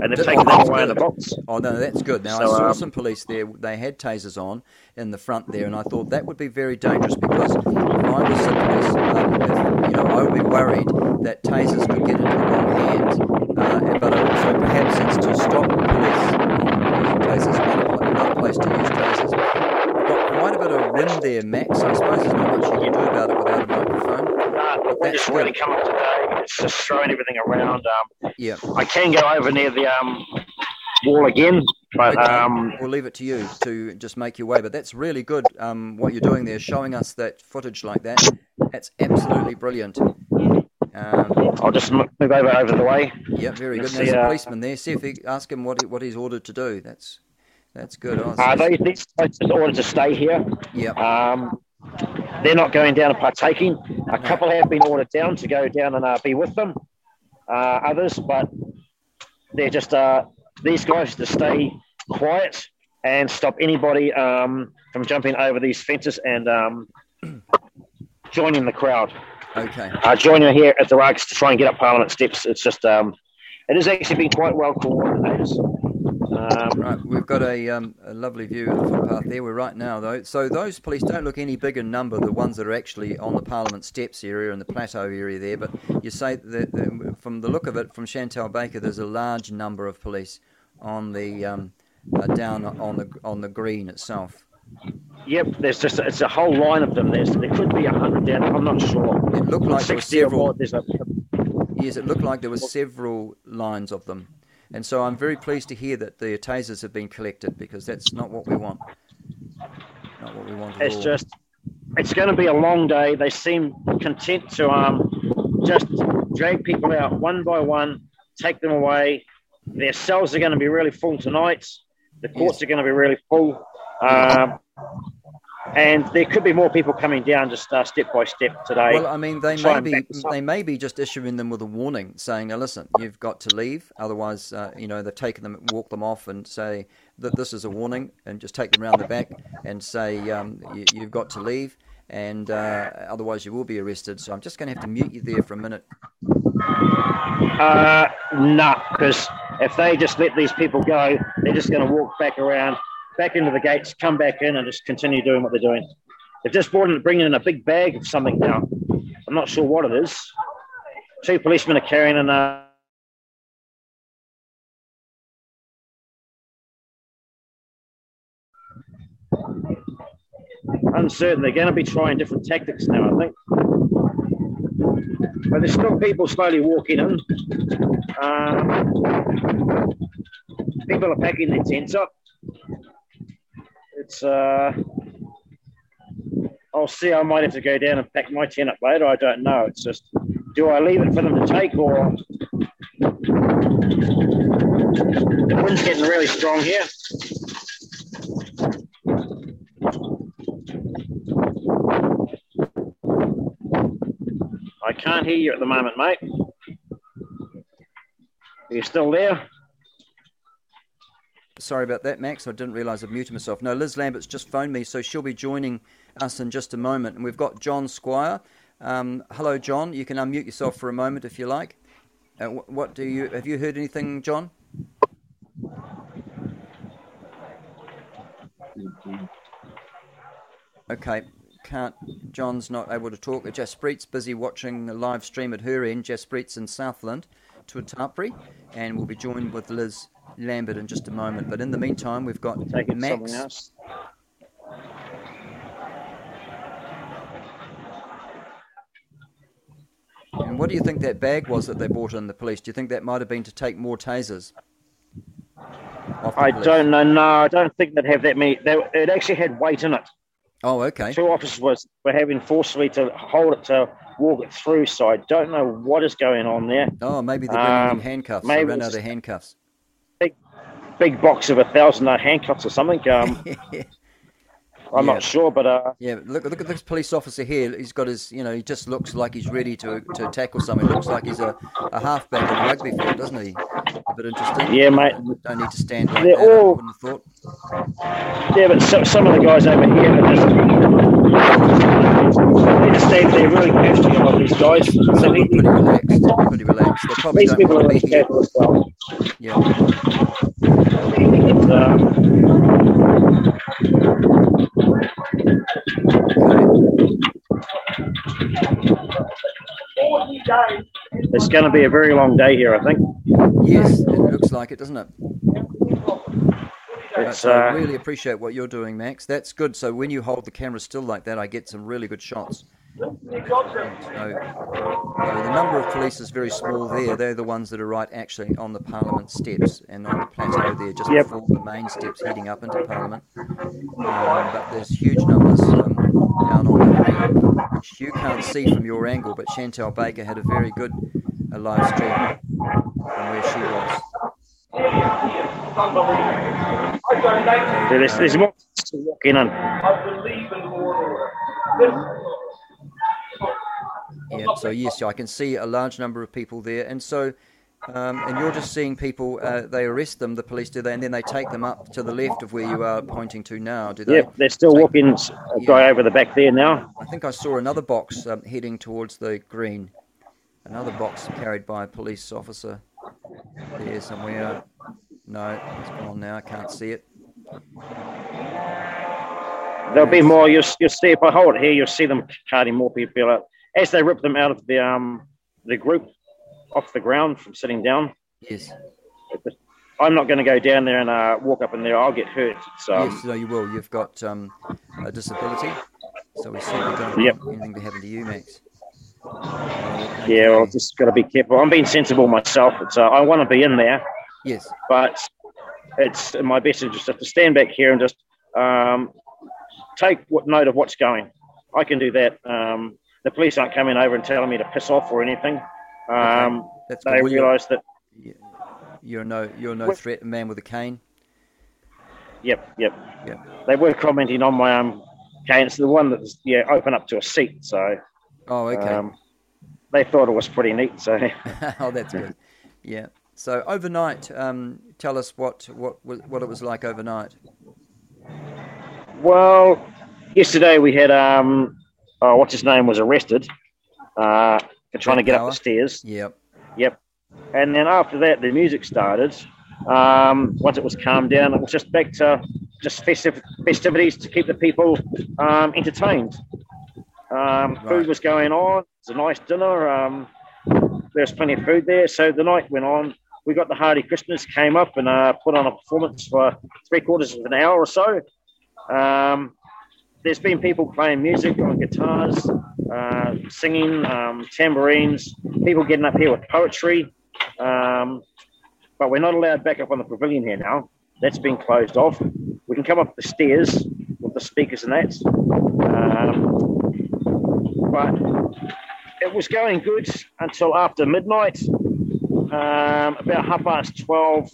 and they've taken oh, them that's away in the box. Oh no, that's good. Now So, I saw um, some police there. They had tasers on in the front there, and I thought that would be very dangerous because if I was a police, um, if, you know, I would be worried that tasers could get into the wrong hands. Uh, but also perhaps it's to stop police using tasers. Another place to use tasers. Quite a bit of wind there, Max. I suppose there's not much you can do about it without a microphone. Uh, That's it's good. really come up today. It's just throwing everything around. Um, Yeah. I can go over near the um, wall again, but Okay. um, we'll leave it to you to just make your way. But that's really good. Um, what you're doing there, showing us that footage like that, that's absolutely brilliant. Um, I'll just move over over the way. yeah, very good. There's see, a uh, policeman there. See if he ask him what he, what he's ordered to do. That's that's good. Oh, Uh, they, these folks just ordered to stay here. yeah. Um, they're not going down and partaking. A couple have been ordered down to go down and uh, be with them. Uh, others, but they're just uh, these guys to stay quiet and stop anybody um, from jumping over these fences and um, (clears throat) joining the crowd. Okay. Uh, joining here at the rugs to try and get up Parliament steps. It's just um, it has actually been quite well coordinated. Um, Right, we've got a, um, a lovely view of the footpath there. We're right now, though. So those police don't look any bigger in number, the ones that are actually on the Parliament Steps area and the plateau area there. But you say that, that from the look of it, from Chantelle Baker, there's a large number of police on the um, uh, down on the on the green itself. Yep, there's just it's a whole line of them. There's there could be a hundred down. I'm not sure. It looked like there were 60 or several. more. There's a Yes, it looked like there were several lines of them, and so I'm very pleased to hear that the tasers have been collected because that's not what we want. Not what we want at It's all. just, it's going to be a long day. They seem content to um, just drag people out one by one, take them away. Their cells are going to be really full tonight. The courts are going to be really full. Um, and there could be more people coming down just uh, step by step today. Well, I mean, they may be back this up. they may be just issuing them with a warning, saying, "Now listen, you've got to leave. Otherwise, uh, you know, they've taken them, walk them off, and say that this is a warning, and just take them around the back and say um, you, you've got to leave, and uh, otherwise you will be arrested." So I'm just going to have to mute you there for a minute. Uh, nah, because if they just let these people go, they're just going to walk back around, back into the gates, come back in, and just continue doing what they're doing. They've just brought in, bringing in a big bag of something now. I'm not sure what it is. Two policemen are carrying in a. Uncertain. They're going to be trying different tactics now, I think. But there's still people slowly walking in. Um, people are packing their tents up. It's uh, I'll see. I might have to go down and pack my tent up later. I don't know. It's just, do I leave it for them to take or? The wind's getting really strong here. I can't hear you at the moment, mate. Are you still there? Sorry about that, Max. I didn't realise I'd muted myself. No, Liz Lambert's just phoned me, so she'll be joining us in just a moment. And we've got John Squire Um, hello, John. You can unmute yourself for a moment if you like. Uh, wh- what do you have you heard anything, John? Okay, can't. John's not able to talk. Jaspreet's busy watching the live stream at her end. Jaspreet's in Southland, Tuatapere, and we'll be joined with Liz Lambert in just a moment. But in the meantime, we've got it Max. And what do you think that bag was that they brought in the police? Do you think that might have been to take more tasers? I police? don't know. No, I don't think they'd have that many. They, it actually had weight in it. Oh, okay. Two officers was, were having forcefully to hold it to walk it through. So I don't know what is going on there. Oh, maybe they're bringing Um, handcuffs. maybe they ran out of handcuffs. Big box of a thousand uh, handcuffs or something. Um, (laughs) I'm Yeah. not sure, but uh, Yeah, look look at this police officer here. He's got his, you know, he just looks like he's ready to to tackle someone. Looks like he's a, a halfback in rugby field, doesn't he? A bit interesting. Yeah, mate. Don't need to stand like They're that. All- thought. yeah, but so, some of the guys over here are just they just stand there really casually. A lot of these guys. So Some he, are pretty relaxed. Pretty relaxed. They probably these don't people are to be really here. as well. Yeah. But, um, it's going to be a very long day here, I think. Yes, it looks like it, doesn't it? It's, But I uh, really appreciate what you're doing, Max. That's good. So when you hold the camera still like that, I get some really good shots. So, so the number of police is very small there. They're the ones that are right actually on the Parliament steps and on the plateau there, just Yep. before the main steps heading up into Parliament. Um, but there's huge numbers um, down on the which you can't see from your angle. But Chantelle Baker had a very good uh, live stream from where she was. there's, there's more to walk in on. Yeah, so yes, I can see a large number of people there, and so, um, and you're just seeing people. Uh, they arrest them, the police do they, and then they take them up to the left of where you are pointing to now. Do they? Yep, they're still Take- walking a guy over the back there now. I think I saw another box um, heading towards the green. Another box carried by a police officer there somewhere. No, it's gone now. I can't see it. There'll be more. You'll, you'll see if I hold it here, you'll see them carting more people out as they rip them out of the um the group off the ground from sitting down. Yes, I'm not going to go down there and uh, walk up in there. I'll get hurt. So yes, no, you will. You've got um, a disability, so we certainly don't Yep. want anything to happen to you, Max. yeah, well, just got to be careful. I'm being sensible myself. It's uh, I want to be in there, Yes. but it's in my best interest just to stand back here and just um, take what note of what's going. I can do that. Um, the police aren't coming over and telling me to piss off or anything. Um, That's they good. Well, you're- realise that. You're no, you're no threat. A man with a cane. Yep, yep. Yep. They were commenting on my um, cane. It's the one that's yeah open up to a seat. So Oh, okay. um, they thought it was pretty neat. So (laughs) oh, that's good. Yeah. So overnight, um, tell us what what what it was like overnight. well, yesterday we had um, oh, what's his name was arrested uh, for trying to get up the stairs. Yep. Yep. And then after that, the music started. Um, once it was calmed down, it was just back to just festive festivities to keep the people um, entertained. Um, Right. Food was going on. It was a nice dinner. Um, there's plenty of food there. So the night went on. We got the Hardy Christmas, came up and uh, put on a performance for three quarters of an hour or so. Um, there's been people playing music on guitars, uh, singing, um, tambourines, people getting up here with poetry. Um, but we're not allowed back up on the pavilion here now. That's been closed off. We can come up the stairs with the speakers and that. Um, but it was going good until after midnight. Um, about half past 12,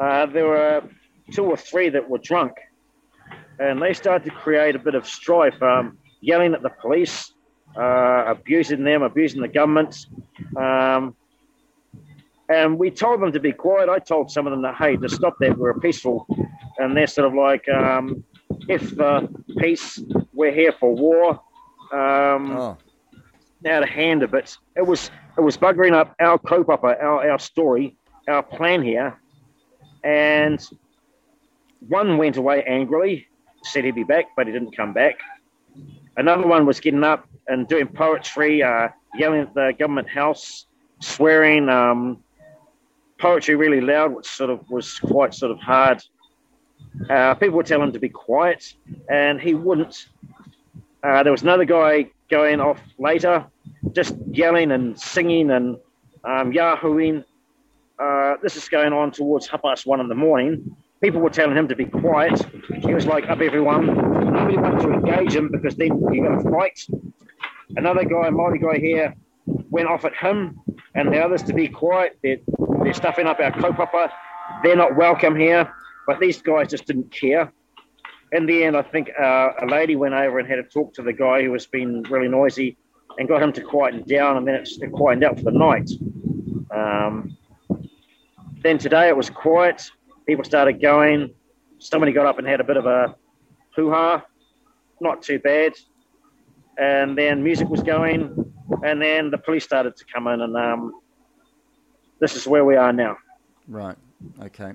uh, there were two or three that were drunk and they started to create a bit of strife, um, yelling at the police, uh, abusing them, abusing the government. Um, and we told them to be quiet. I told some of them that, hey, to stop that. We're peaceful. And they're sort of like, um, if the peace, we're here for war. Um, Oh, out of hand a bit. It was it was buggering up our kaupapa, our our story, our plan here, and one went away angrily, said he'd be back, but he didn't come back. Another one was getting up and doing poetry, uh, yelling at the government house, swearing, um, poetry really loud, which sort of was quite sort of hard. Uh, people would tell him to be quiet, and he wouldn't. Uh, there was another guy going off later, just yelling and singing and um, yahooing. Uh, this is going on towards half past one in the morning. People were telling him to be quiet. He was like, up everyone. Nobody wanted to engage him because then you're going to fight. Another guy, Māori guy here, went off at him and the others to be quiet. They're, they're stuffing up our kaupapa. They're not welcome here. But these guys just didn't care. In the end, I think uh, a lady went over and had a talk to the guy who was being really noisy and got him to quieten down, and then it quietened out for the night. Um, then today it was quiet. People started going. Somebody got up and had a bit of a hoo ha. Not too bad. And then music was going. And then the police started to come in. And um, this is where we are now. Right. Okay.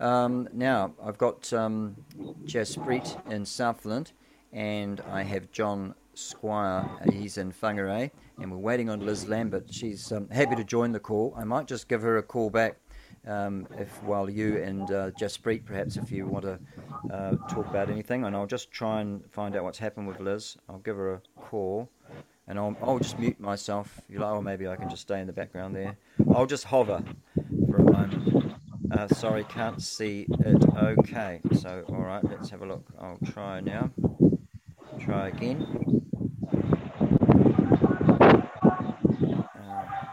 Um, now, I've got um, Jaspreet in Southland, and I have John Squire. He's in Whangarei, and we're waiting on Liz Lambert. She's um, happy to join the call. I might just give her a call back um, if while you and uh, Jaspreet, perhaps, if you want to uh, talk about anything, and I'll just try and find out what's happened with Liz. I'll give her a call. And I'll, I'll just mute myself. You like, maybe I can just stay in the background there. I'll just hover for a moment. Uh, sorry, can't see it. Okay, so all right, let's have a look. I'll try now. Try again.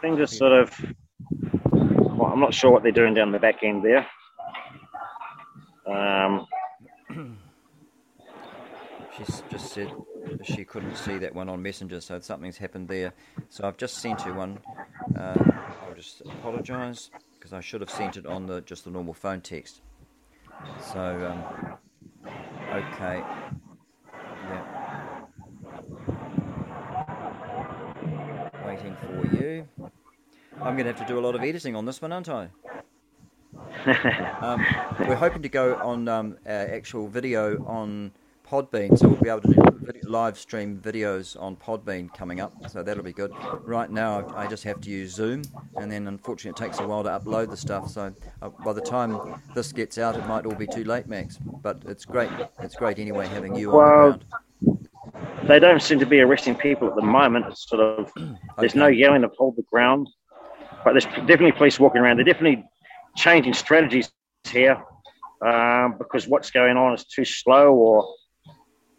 Things are sort of. I'm not sure what they're doing down the back end there. Um, just said she couldn't see that one on Messenger, so something's happened there. So I've just sent her one. Uh, I'll just apologise because I should have sent it on the just the normal phone text. So um, okay, yeah. Waiting for you. I'm going to have to do a lot of editing on this one, aren't I? (laughs) um, we're hoping to go on um, actual video on Podbean, so we'll be able to do video, live stream videos on Podbean coming up, so that'll be good. Right now, I just have to use Zoom, and then unfortunately, it takes a while to upload the stuff. So uh, by the time this gets out, it might all be too late, Max. But it's great. It's great anyway having you well, on the ground. They don't seem to be arresting people at the moment. It's sort of (clears throat) there's okay. no yelling of hold the ground, but there's definitely police walking around. They're definitely changing strategies here um, because what's going on is too slow or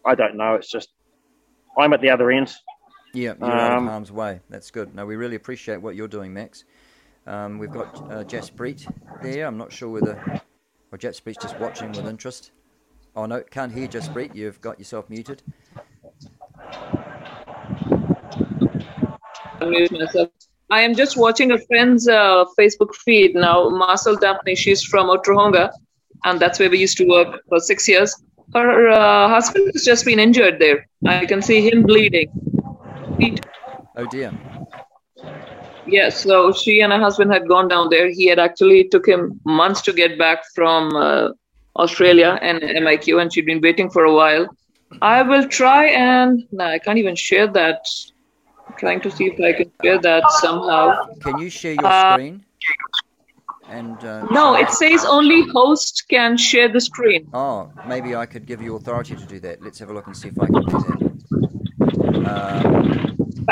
I don't know. It's just I'm at the other end. Yeah, you're um, out of um, harm's way. That's good. No, we really appreciate what you're doing, Max. Um, we've got uh, Jaspreet there. I'm not sure whether or Jaspreet's just watching with interest. Oh no, can't hear Jaspreet. You've got yourself muted. I am just watching a friend's uh, Facebook feed now. Marcel Daphne, she's from Otorohanga, and that's where we used to work for six years her uh, husband has just been injured there. I can see him bleeding. Oh dear. Yes, so she and her husband had gone down there. He had actually took him months to get back from uh, Australia and MIQ, and she'd been waiting for a while. I will try and no, I can't even share that. Trying to see if I can share that somehow. Can you share your uh, screen? And uh, no, it says only host can share the screen. Oh, maybe I could give you authority to do that. Let's have a look and see if I can do that. Um,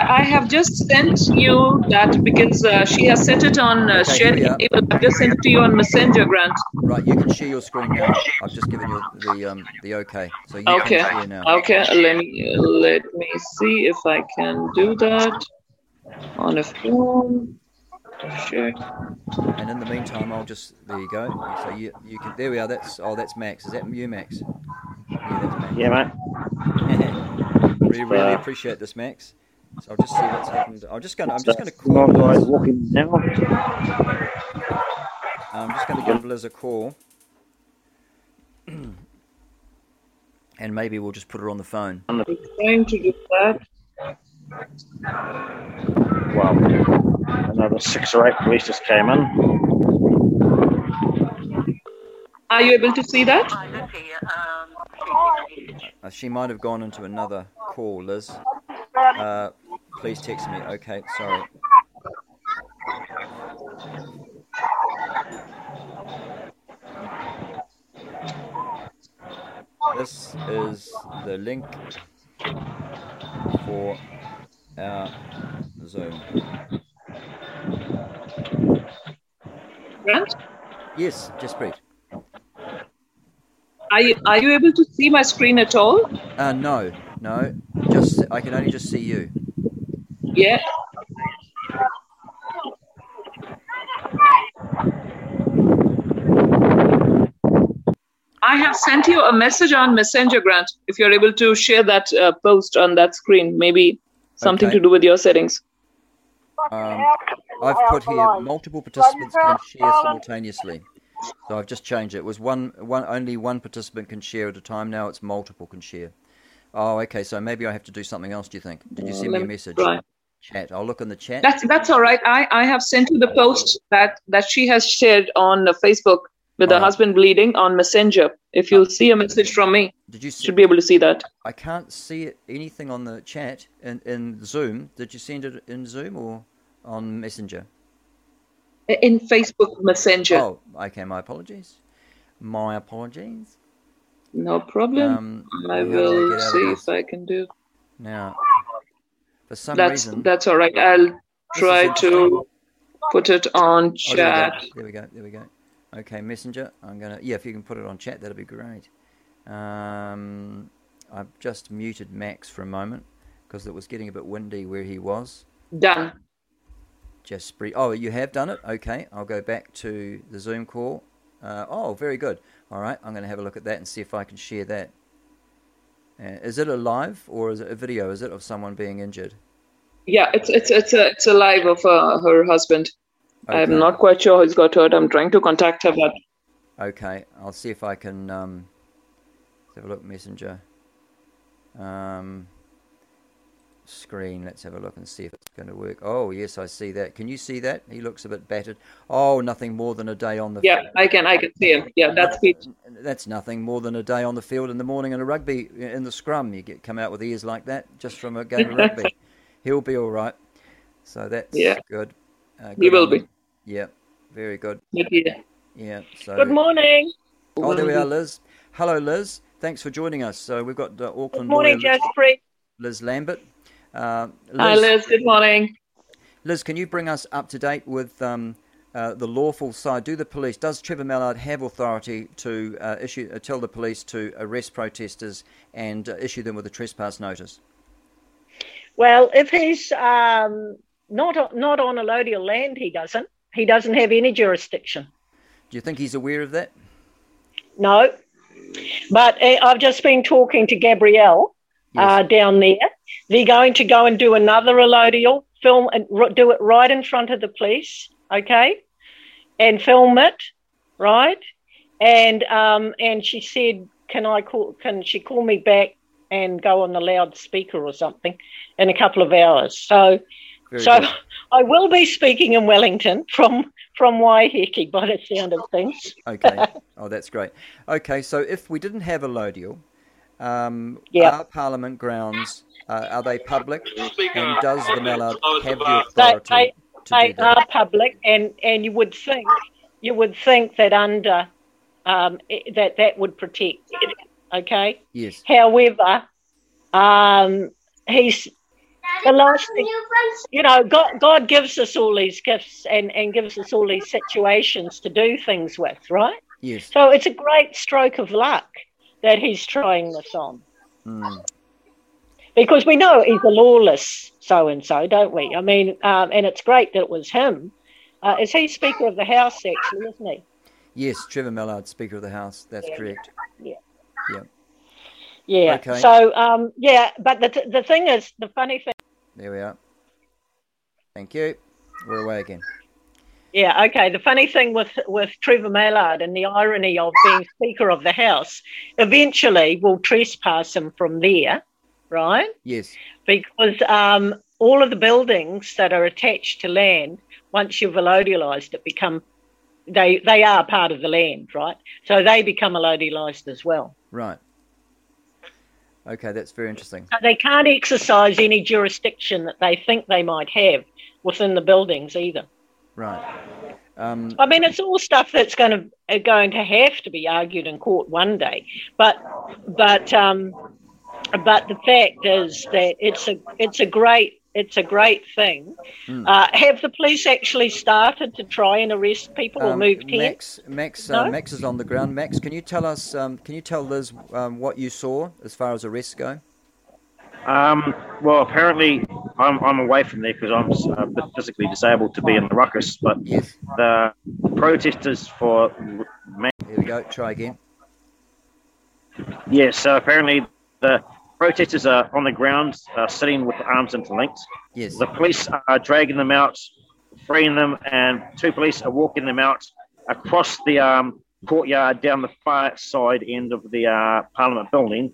I have just sent you that because uh, she has set it on uh, okay, share. I've just sent it to you on Messenger, Grant. Right, you can share your screen now. I've just given you the um, the okay, so you okay. can share now. Okay, let me let me see if I can do that on a phone. Sure. And in the meantime, I'll just there you go. So you you can there we are. That's oh that's Max. Is that you, Max? Yeah, that's Max. Yeah, mate. (laughs) really really appreciate this, Max. So I'll just see what's happened. I'm just gonna I'm just gonna call. Liz. walking now. I'm just gonna give Liz a call. (clears throat) and maybe we'll just put her on the phone. I'm trying to do that. Well, another six or eight police just came in. Are you able to see that? Uh, she might have gone into another call, Liz. Uh, please text me. Okay, sorry. This is the link for our Zoom. Grant, Yes, just breathe. are you are you able to see my screen at all? Uh, no, no. Just I can only just see you. Yeah. I have sent you a message on Messenger, Grant. If you're able to share that uh, post on that screen, maybe something Okay. to do with your settings. Um, I've put here multiple participants can share simultaneously. So I've just changed it. It was one, one, only one participant can share at a time. Now it's multiple can share. Oh, okay. So maybe I have to do something else. Do you think? Did you send me a message? try. Chat. I'll look in the chat. That's that's all right. I, I have sent you the post that that she has shared on uh, Facebook with her Alright. husband bleeding on Messenger. If you'll see a message from me, Did you see, should be able to see that. I can't see it, anything on the chat in, in Zoom. Did you send it in Zoom or on Messenger? In Facebook Messenger. Oh, okay. My apologies. My apologies. No problem. Um, I how do I will get out of see if I can do. Now, for some That's reason, that's all right. I'll try to put it on Oh, there we chat. There we go. There we go. Okay, Messenger. I'm gonna. Yeah, if you can put it on chat, that'd be great. Um, I've just muted Max for a moment because it was getting a bit windy where he was. Done. Just bre- Oh, you have done it. Okay, I'll go back to the Zoom call. Uh, oh, very good. All right, I'm going to have a look at that and see if I can share that. Uh, is it a live or is it a video? Is it of someone being injured? Yeah, it's it's it's a it's a live of uh, her husband. Okay. I'm not quite sure who's got hurt. I'm trying to contact her, but Okay, I'll see if I can um, have a look. Messenger um, screen. Let's have a look and see if it's going to work. Oh yes, I see that. Can you see that? He looks a bit battered. Oh, nothing more than a day on the. yeah, I can I can see him. Yeah, that's Pete. That's nothing more than a day on the field in the morning in a rugby in the scrum. You get come out with ears like that just from a game of rugby. (laughs) He'll be all right. So that's Yeah. good. Uh, He will on be. Yeah, very good. Yeah. Yeah. So. Good morning. Oh, there we are, Liz. Hello, Liz. Thanks for joining us. So we've got uh, Auckland Good morning, Liz, Liz Lambert. Uh, Liz, Hi, Liz. Good morning. Liz, can you bring us up to date with um, uh, the lawful side? Do the police? Does Trevor Mallard have authority to uh, issue uh, tell the police to arrest protesters and uh, issue them with a trespass notice? Well, if he's um, not not on allodial land, he doesn't. He doesn't have any jurisdiction. Do you think he's aware of that? No. But uh, I've just been talking to Gabrielle uh, down there. They're going to go and do another allodial, film and do it right in front of the police, okay, and film it, right? And um, and she said, "Can I call? Can she call me back and go on the loudspeaker or something in a couple of hours?" So, Very so good. (laughs) I will be speaking in Wellington from from Waiheke by the sound of things. Okay. (laughs) oh, that's great. Okay, so if we didn't have a allodial, um, are Parliament grounds, uh, are they public? And does the Mallard have the authority they, to they that? are public, and, and you would think you would think that under um, that that would protect. Okay. Yes. However, um, he's the last thing. You know, God, God gives us all these gifts and, and gives us all these situations to do things with, right? Yes. So it's a great stroke of luck that he's trying this on Mm. Because we know he's a lawless so and so, don't we? I mean, um, and it's great that it was him. Uh, is he Speaker of the House, actually, isn't he? Yes, Trevor Mallard, Speaker of the House. That's correct. Yeah. Yeah. Yeah. Okay. So, um, yeah, but the, the thing is, the funny thing, There we are. Thank you. We're away again. yeah, okay, the funny thing with, with Trevor Mallard and the irony of being Speaker of the House, eventually we'll trespass him from there, right? Yes. Because um, all of the buildings that are attached to land, once you've allodialized it, become they they are part of the land, right? So they become allodialized as well. Right. Okay, that's very interesting. They can't exercise any jurisdiction that they think they might have within the buildings either. Right. Um, I mean, it's all stuff that's going to going to have to be argued in court one day. But but um, but the fact is that it's a it's a great it's a great thing. Hmm. Uh, have the police actually started to try and arrest people or um, moved here? Max, Max, uh, No? Max is on the ground. Max, can you tell us? Um, can you tell Liz um, what you saw as far as arrests go? Um, well, apparently, I'm, I'm away from there because I'm uh, a bit physically disabled to be in the ruckus. But the protesters for Here we go. Try again. yeah, so apparently the protesters are on the ground, uh, sitting with arms interlinked. Yes. The police are dragging them out, freeing them, and two police are walking them out across the um, courtyard down the far side end of the uh, Parliament building.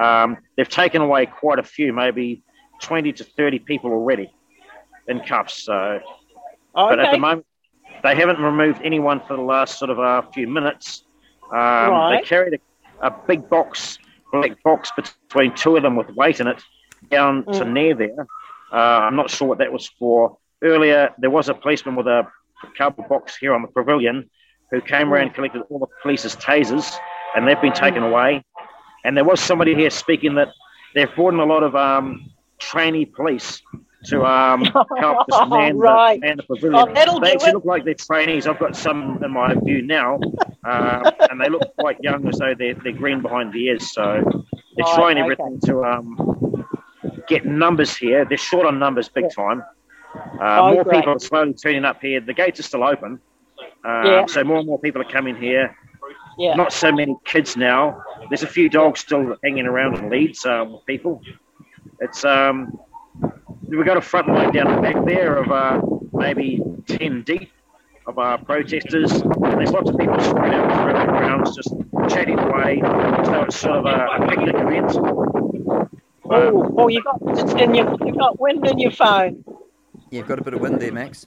Um, they've taken away quite a few, maybe 20 to 30 people already in cuffs. So, but at the moment, they haven't removed anyone for the last sort of uh, few minutes. Um, Right. They carried a, a big box, black box between two of them with weight in it down to Mm. near there. Uh, I'm not sure what that was for. Earlier, there was a policeman with a cardboard box here on the pavilion who came around and collected all the police's tasers, and they've been taken away. And there was somebody here speaking that they've brought in a lot of um, trainee police to um, (laughs) help us man, Right. the, man the pavilion. Oh, they actually it. look like they're trainees. I've got some in my view now, um, and they look quite young, as though they're, they're green behind the ears. So they're Right, trying okay. everything to um, get numbers here. They're short on numbers big time. Uh, Oh, more great. people are slowly turning up here. The gates are still open, uh, Yeah. so more and more people are coming here. Yeah. Not so many kids now. There's a few dogs still hanging around in leads uh, with people. It's um, we've got a front line down the back there of uh, maybe ten deep of our protesters. There's lots of people spread out around the grounds, just chatting away. So it's sort of a, a picnic event. Oh, oh, you got wind in your you got wind in your phone. You've got a bit of wind there, Max.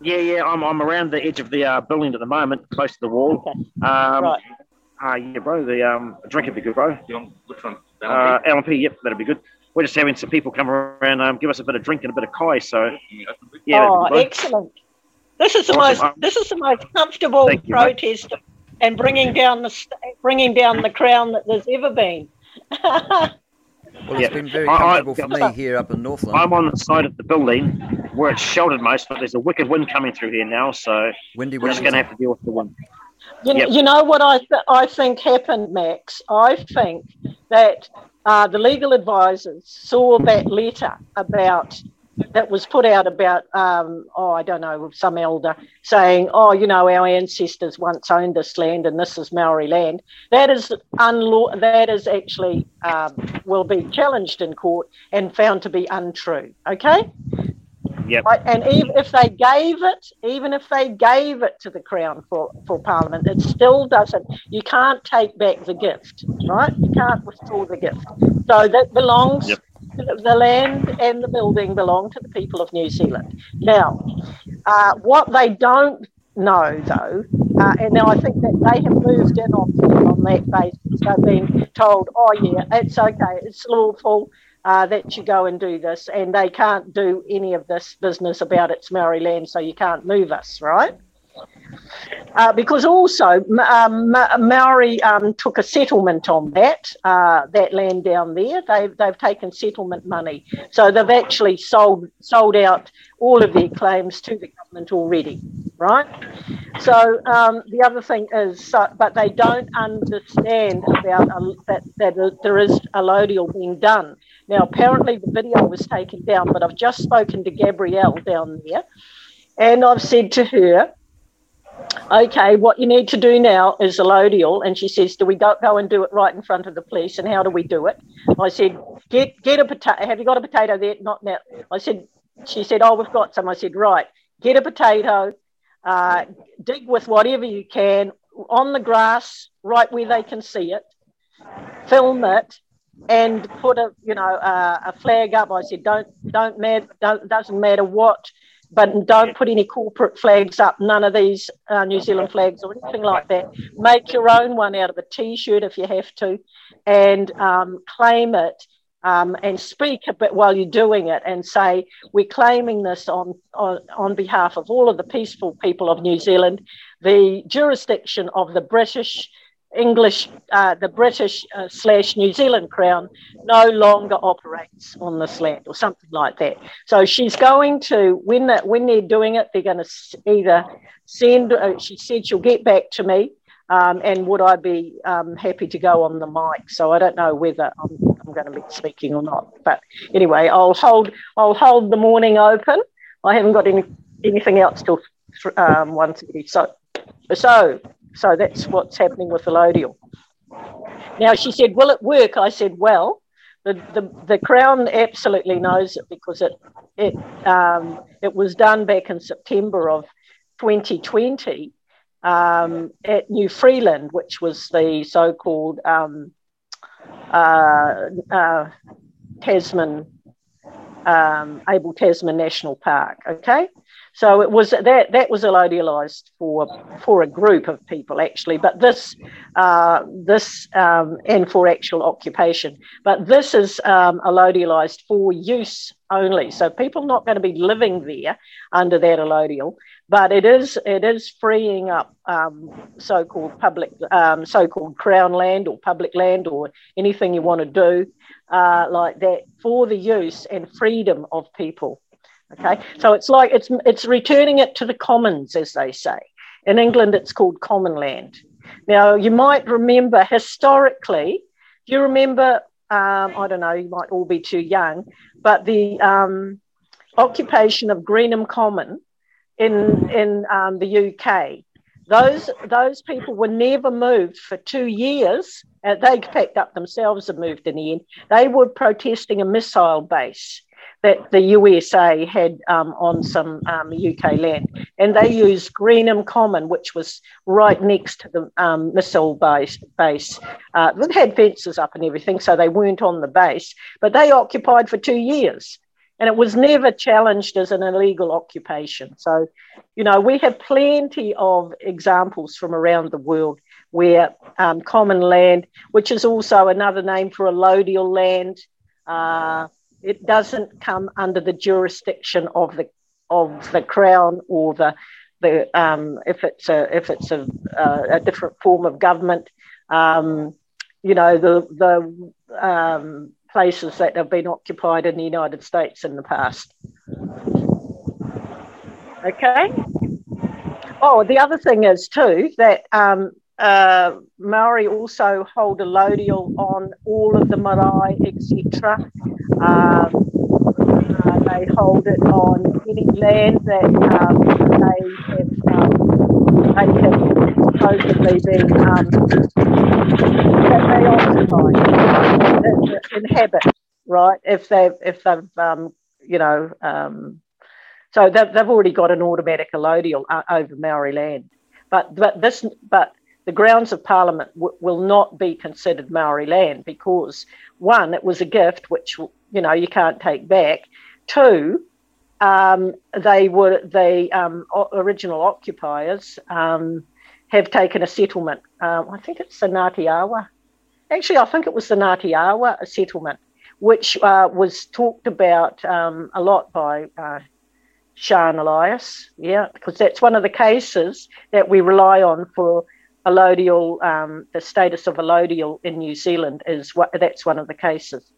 Yeah, yeah, I'm, I'm around the edge of the uh, building at the moment, close to the wall. Um, Right. Uh, yeah, bro, the um, drink would be good, bro. Which one? Uh, L&P, yep, that'd be good. We're just having some people come around, um, give us a bit of drink and a bit of kai, so yeah. oh, be good, bro. excellent. This is the Awesome. most this is the most comfortable Thank you, mate. protest and bringing down the bringing down the crown that there's ever been. (laughs) Well, Yeah. it's been very I- I- comfortable for me here up in Northland. I'm on the side of the building where it's sheltered most, but there's a wicked wind coming through here now, so Windy we're just going to have to deal with the wind. You, Yep. you know what I th- I think happened, Max? I think that uh, the legal advisors saw that letter about that was put out about um, oh I don't know some elder saying oh you know our ancestors once owned this land and this is Maori land. That is unlaw. That is actually um, will be challenged in court and found to be untrue. Okay. Yep. Right, and even if they gave it, even if they gave it to the Crown for, for Parliament, it still doesn't. You can't take back the gift, right? You can't restore the gift. So that belongs. Yep. The land and the building belong to the people of New Zealand. Now, uh, what they don't know, though, uh, and now I think that they have moved in on, on that basis. They've been told, oh, yeah, it's okay, it's lawful uh, that you go and do this, and they can't do any of this business about its Maori land, so you can't move us, right? Uh, because also um, Maori um, took a settlement on that uh, that land down there. They've they've taken settlement money, so they've actually sold sold out all of their claims to the government already, right? So um, the other thing is, uh, but they don't understand about that that there is allodial being done. Now apparently the video was taken down, but I've just spoken to Gabrielle down there, and I've said to her okay, what you need to do now is a allodial. And she says, do we go, go and do it right in front of the police? And how do we do it? I said, get get a potato. Have you got a potato there? Not now. I said, she said, oh, we've got some. I said, right, get a potato, uh, dig with whatever you can on the grass, right where they can see it, film it, and put a you know a, a flag up. I said, don't don't matter, don't doesn't matter what, but don't put any corporate flags up. None of these uh, New Zealand flags or anything like that. Make your own one out of a t-shirt if you have to, and um, claim it. Um, and speak a bit while you're doing it and say, We're claiming this on, on, on behalf of all of the peaceful people of New Zealand, the jurisdiction of the British English, uh, the British uh, slash New Zealand Crown no longer operates on this land or something like that. So she's going to, when, when they're doing it, they're going to either send, uh, she said she'll get back to me um, and would I be um, happy to go on the mic? So I don't know whether I'm, I'm going to be speaking or not. But anyway, I'll hold, I'll hold the morning open. I haven't got any, anything else till um, 1.30. So, so so that's what's happening with Allodial. Now she said, Will it work? I said, Well, the, the, the Crown absolutely knows it because it it um, it was done back in September of 2020 um, at New Freeland, which was the so-called um, uh, uh, Tasman um, Abel Tasman National Park. Okay, so it was that that was allodialized for for a group of people actually, but this uh, this um, and for actual occupation. But this is um, allodialized for use only. So people not going to be living there under that allodial, but it is it is freeing up um, so-called public um, so-called crown land or public land or anything you want to do uh, like that for the use and freedom of people. Okay, so it's like it's it's returning it to the commons, as they say. In England, it's called common land. Now, you might remember historically. Do you remember? Um, I don't know. You might all be too young, but the um, occupation of Greenham Common in in um, the UK. Those those people were never moved for two years. Uh, they packed up themselves and moved in the end. They were protesting a missile base that the USA had um, on some um, UK land. And they used Greenham Common, which was right next to the um, missile base. base. Uh, had fences up and everything, so they weren't on the base, but they occupied for two years. And it was never challenged as an illegal occupation. So, you know, we have plenty of examples from around the world where um, common land, which is also another name for allodial land, uh, it doesn't come under the jurisdiction of the of the crown or the the um, if it's a if it's a, a different form of government. Um, you know the the um, places that have been occupied in the United States in the past. Okay. Oh, the other thing is too that um, uh, Maori also hold a allodial on all of the marae, etc. Um, uh, they hold it on any land that um, they have um, they have supposedly been um, that they occupy, inhabit, right? If they've if they've um, you know um, so they've, they've already got an automatic allodial uh, over Maori land, but but this but the grounds of Parliament w- will not be considered Maori land because one, it was a gift which you know you can't take back. Two, um, they were the um, original occupiers um, have taken a settlement. Um, I think it's the Ngāti Awa. Actually, I think it was the Ngāti Awa settlement, which uh, was talked about um, a lot by uh, Sian Elias. Yeah, because that's one of the cases that we rely on for allodial, um, the status of allodial in New Zealand is what that's one of the cases.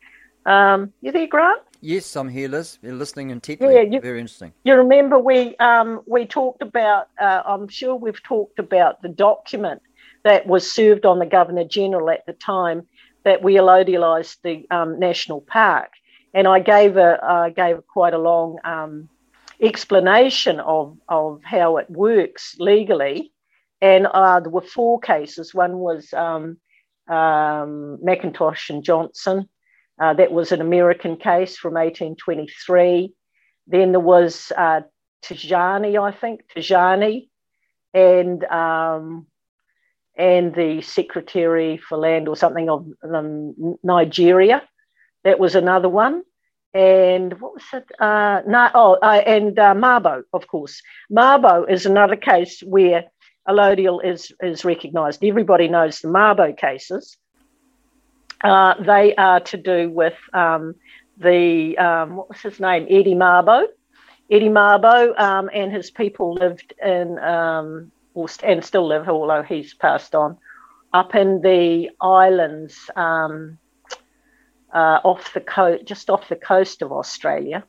Um, you there, Grant? Yes, I'm here, Liz. You're listening intently. Yeah, you, very interesting. You remember we um, we talked about? Uh, I'm sure we've talked about the document that was served on the Governor General at the time that we allodialised the um, national park, and I gave a I gave quite a long um, explanation of of how it works legally and uh, there were four cases. One was um, um, McIntosh and Johnson. Uh, that was an American case from 1823. Then there was uh, Tijani, I think, Tijani. And um, and the Secretary for Land or something of um, Nigeria. That was another one. And what was it? Uh, no, oh, uh, and uh, Mabo, of course. Mabo is another case where allodial is, is recognised. Everybody knows the Mabo cases. Uh, they are to do with um, the, um, what was his name? Eddie Mabo. Eddie Mabo um, and his people lived in, um, and still live, although he's passed on, up in the islands um, uh, off the coast, just off the coast of Australia.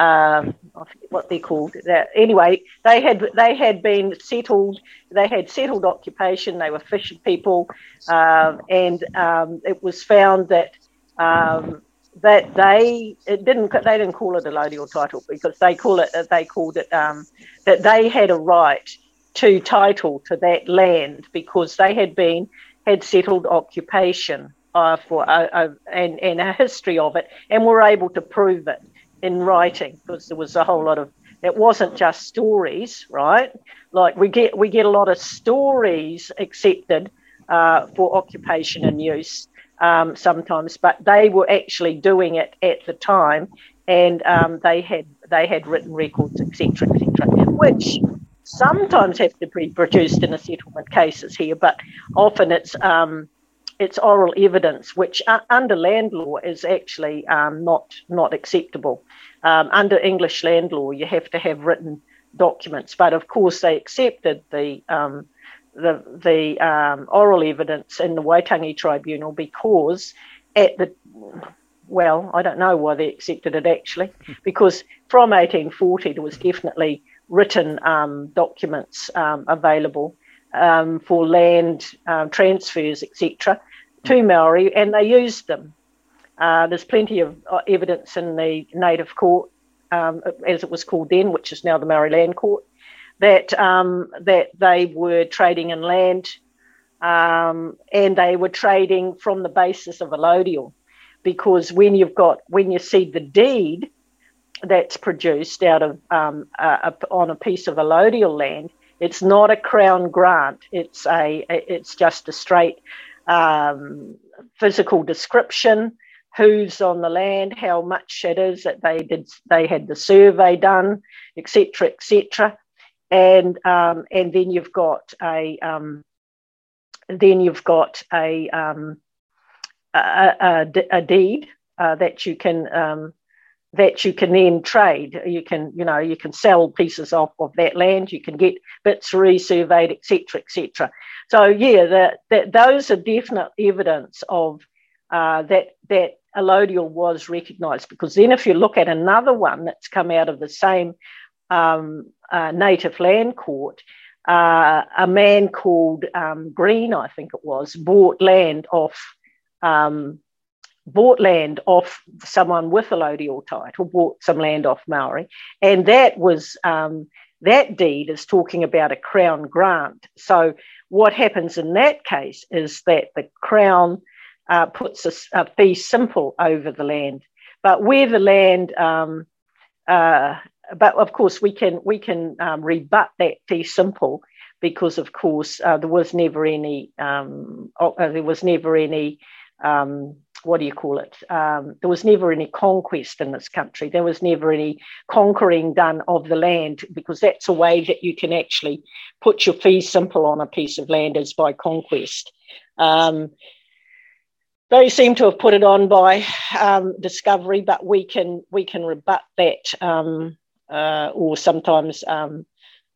Forget what they're called. Anyway, they had they had been settled. They had settled occupation. They were fishing people, um, and um, it was found that um, that they it didn't they didn't call it a allodial title because they call it they called it um, that they had a right to title to that land because they had been had settled occupation uh, for uh, uh, and, and a history of it, and were able to prove it in writing because there was a whole lot of. It wasn't just stories, right? Like we get we get a lot of stories accepted uh, for occupation and use um, sometimes, but they were actually doing it at the time, and um, they had they had written records, etc., etc., which sometimes have to be produced in a settlement cases here, but often it's um, it's oral evidence, which uh, under land law is actually um, not not acceptable. Um, under English land law, you have to have written documents, but of course they accepted the um, the the um, oral evidence in the Waitangi Tribunal because at the well, I don't know why they accepted it actually, (laughs) because from 1840 there was definitely written um, documents um, available for land transfers, etc to Maori, and they used them. Uh, there's plenty of uh, evidence in the Native Court, um, as it was called then, which is now the Maori Land Court, that um, that they were trading in land, um, and they were trading from the basis of allodial, because when you've got when you see the deed that's produced out of um, a, a, on a piece of allodial land, it's not a crown grant. It's a it's just a straight um, physical description, who's on the land, how much it is that they did, they had the survey done, etc., etc. And um, and then you've got a um, then you've got a um, a, a, a, deed uh, that you can um, that you can then trade. You can, you know, you can sell pieces off of that land. You can get bits resurveyed, etc., etc. So yeah, that, that those are definite evidence of uh, that that allodial was recognised. Because then, if you look at another one that's come out of the same um, uh, native land court, uh, a man called um, Green, I think it was, bought land off. Um, bought land off someone with allodial title, bought some land off Maori, and that was um, that deed is talking about a crown grant. So what happens in that case is that the crown uh, puts a, a, fee simple over the land, but where the land um, uh, but of course we can we can um, rebut that fee simple because of course uh, there was never any um, uh, there was never any um, what do you call it? Um, there was never any conquest in this country. There was never any conquering done of the land because that's a way that you can actually put your fee simple on a piece of land is by conquest. Um, they seem to have put it on by um, discovery, but we can we can rebut that, um, uh, or sometimes um,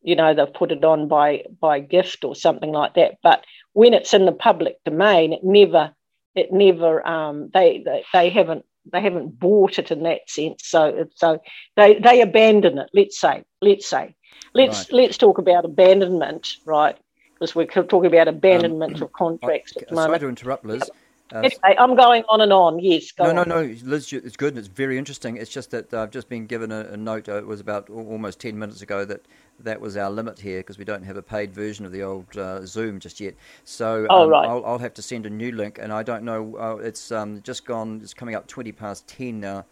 you know they've put it on by by gift or something like that. But when it's in the public domain, it never it never um, they, they they haven't they haven't bought it in that sense. So so they they abandon it. Let's say let's say let's right. let's talk about abandonment, right? Because we're talking about abandonment um, of contracts I, at the moment. Sorry to interrupt, Liz. Uh, anyway, I'm going on and on. Yes. no, on. no, no, Liz, it's good and it's very interesting. It's just that I've just been given a, a note. Uh, it was about almost ten minutes ago that that was our limit here because we don't have a paid version of the old uh, Zoom just yet. So oh, um, right. I'll, I'll, have to send a new link, and I don't know. Uh, it's um, just gone. It's coming up twenty past ten now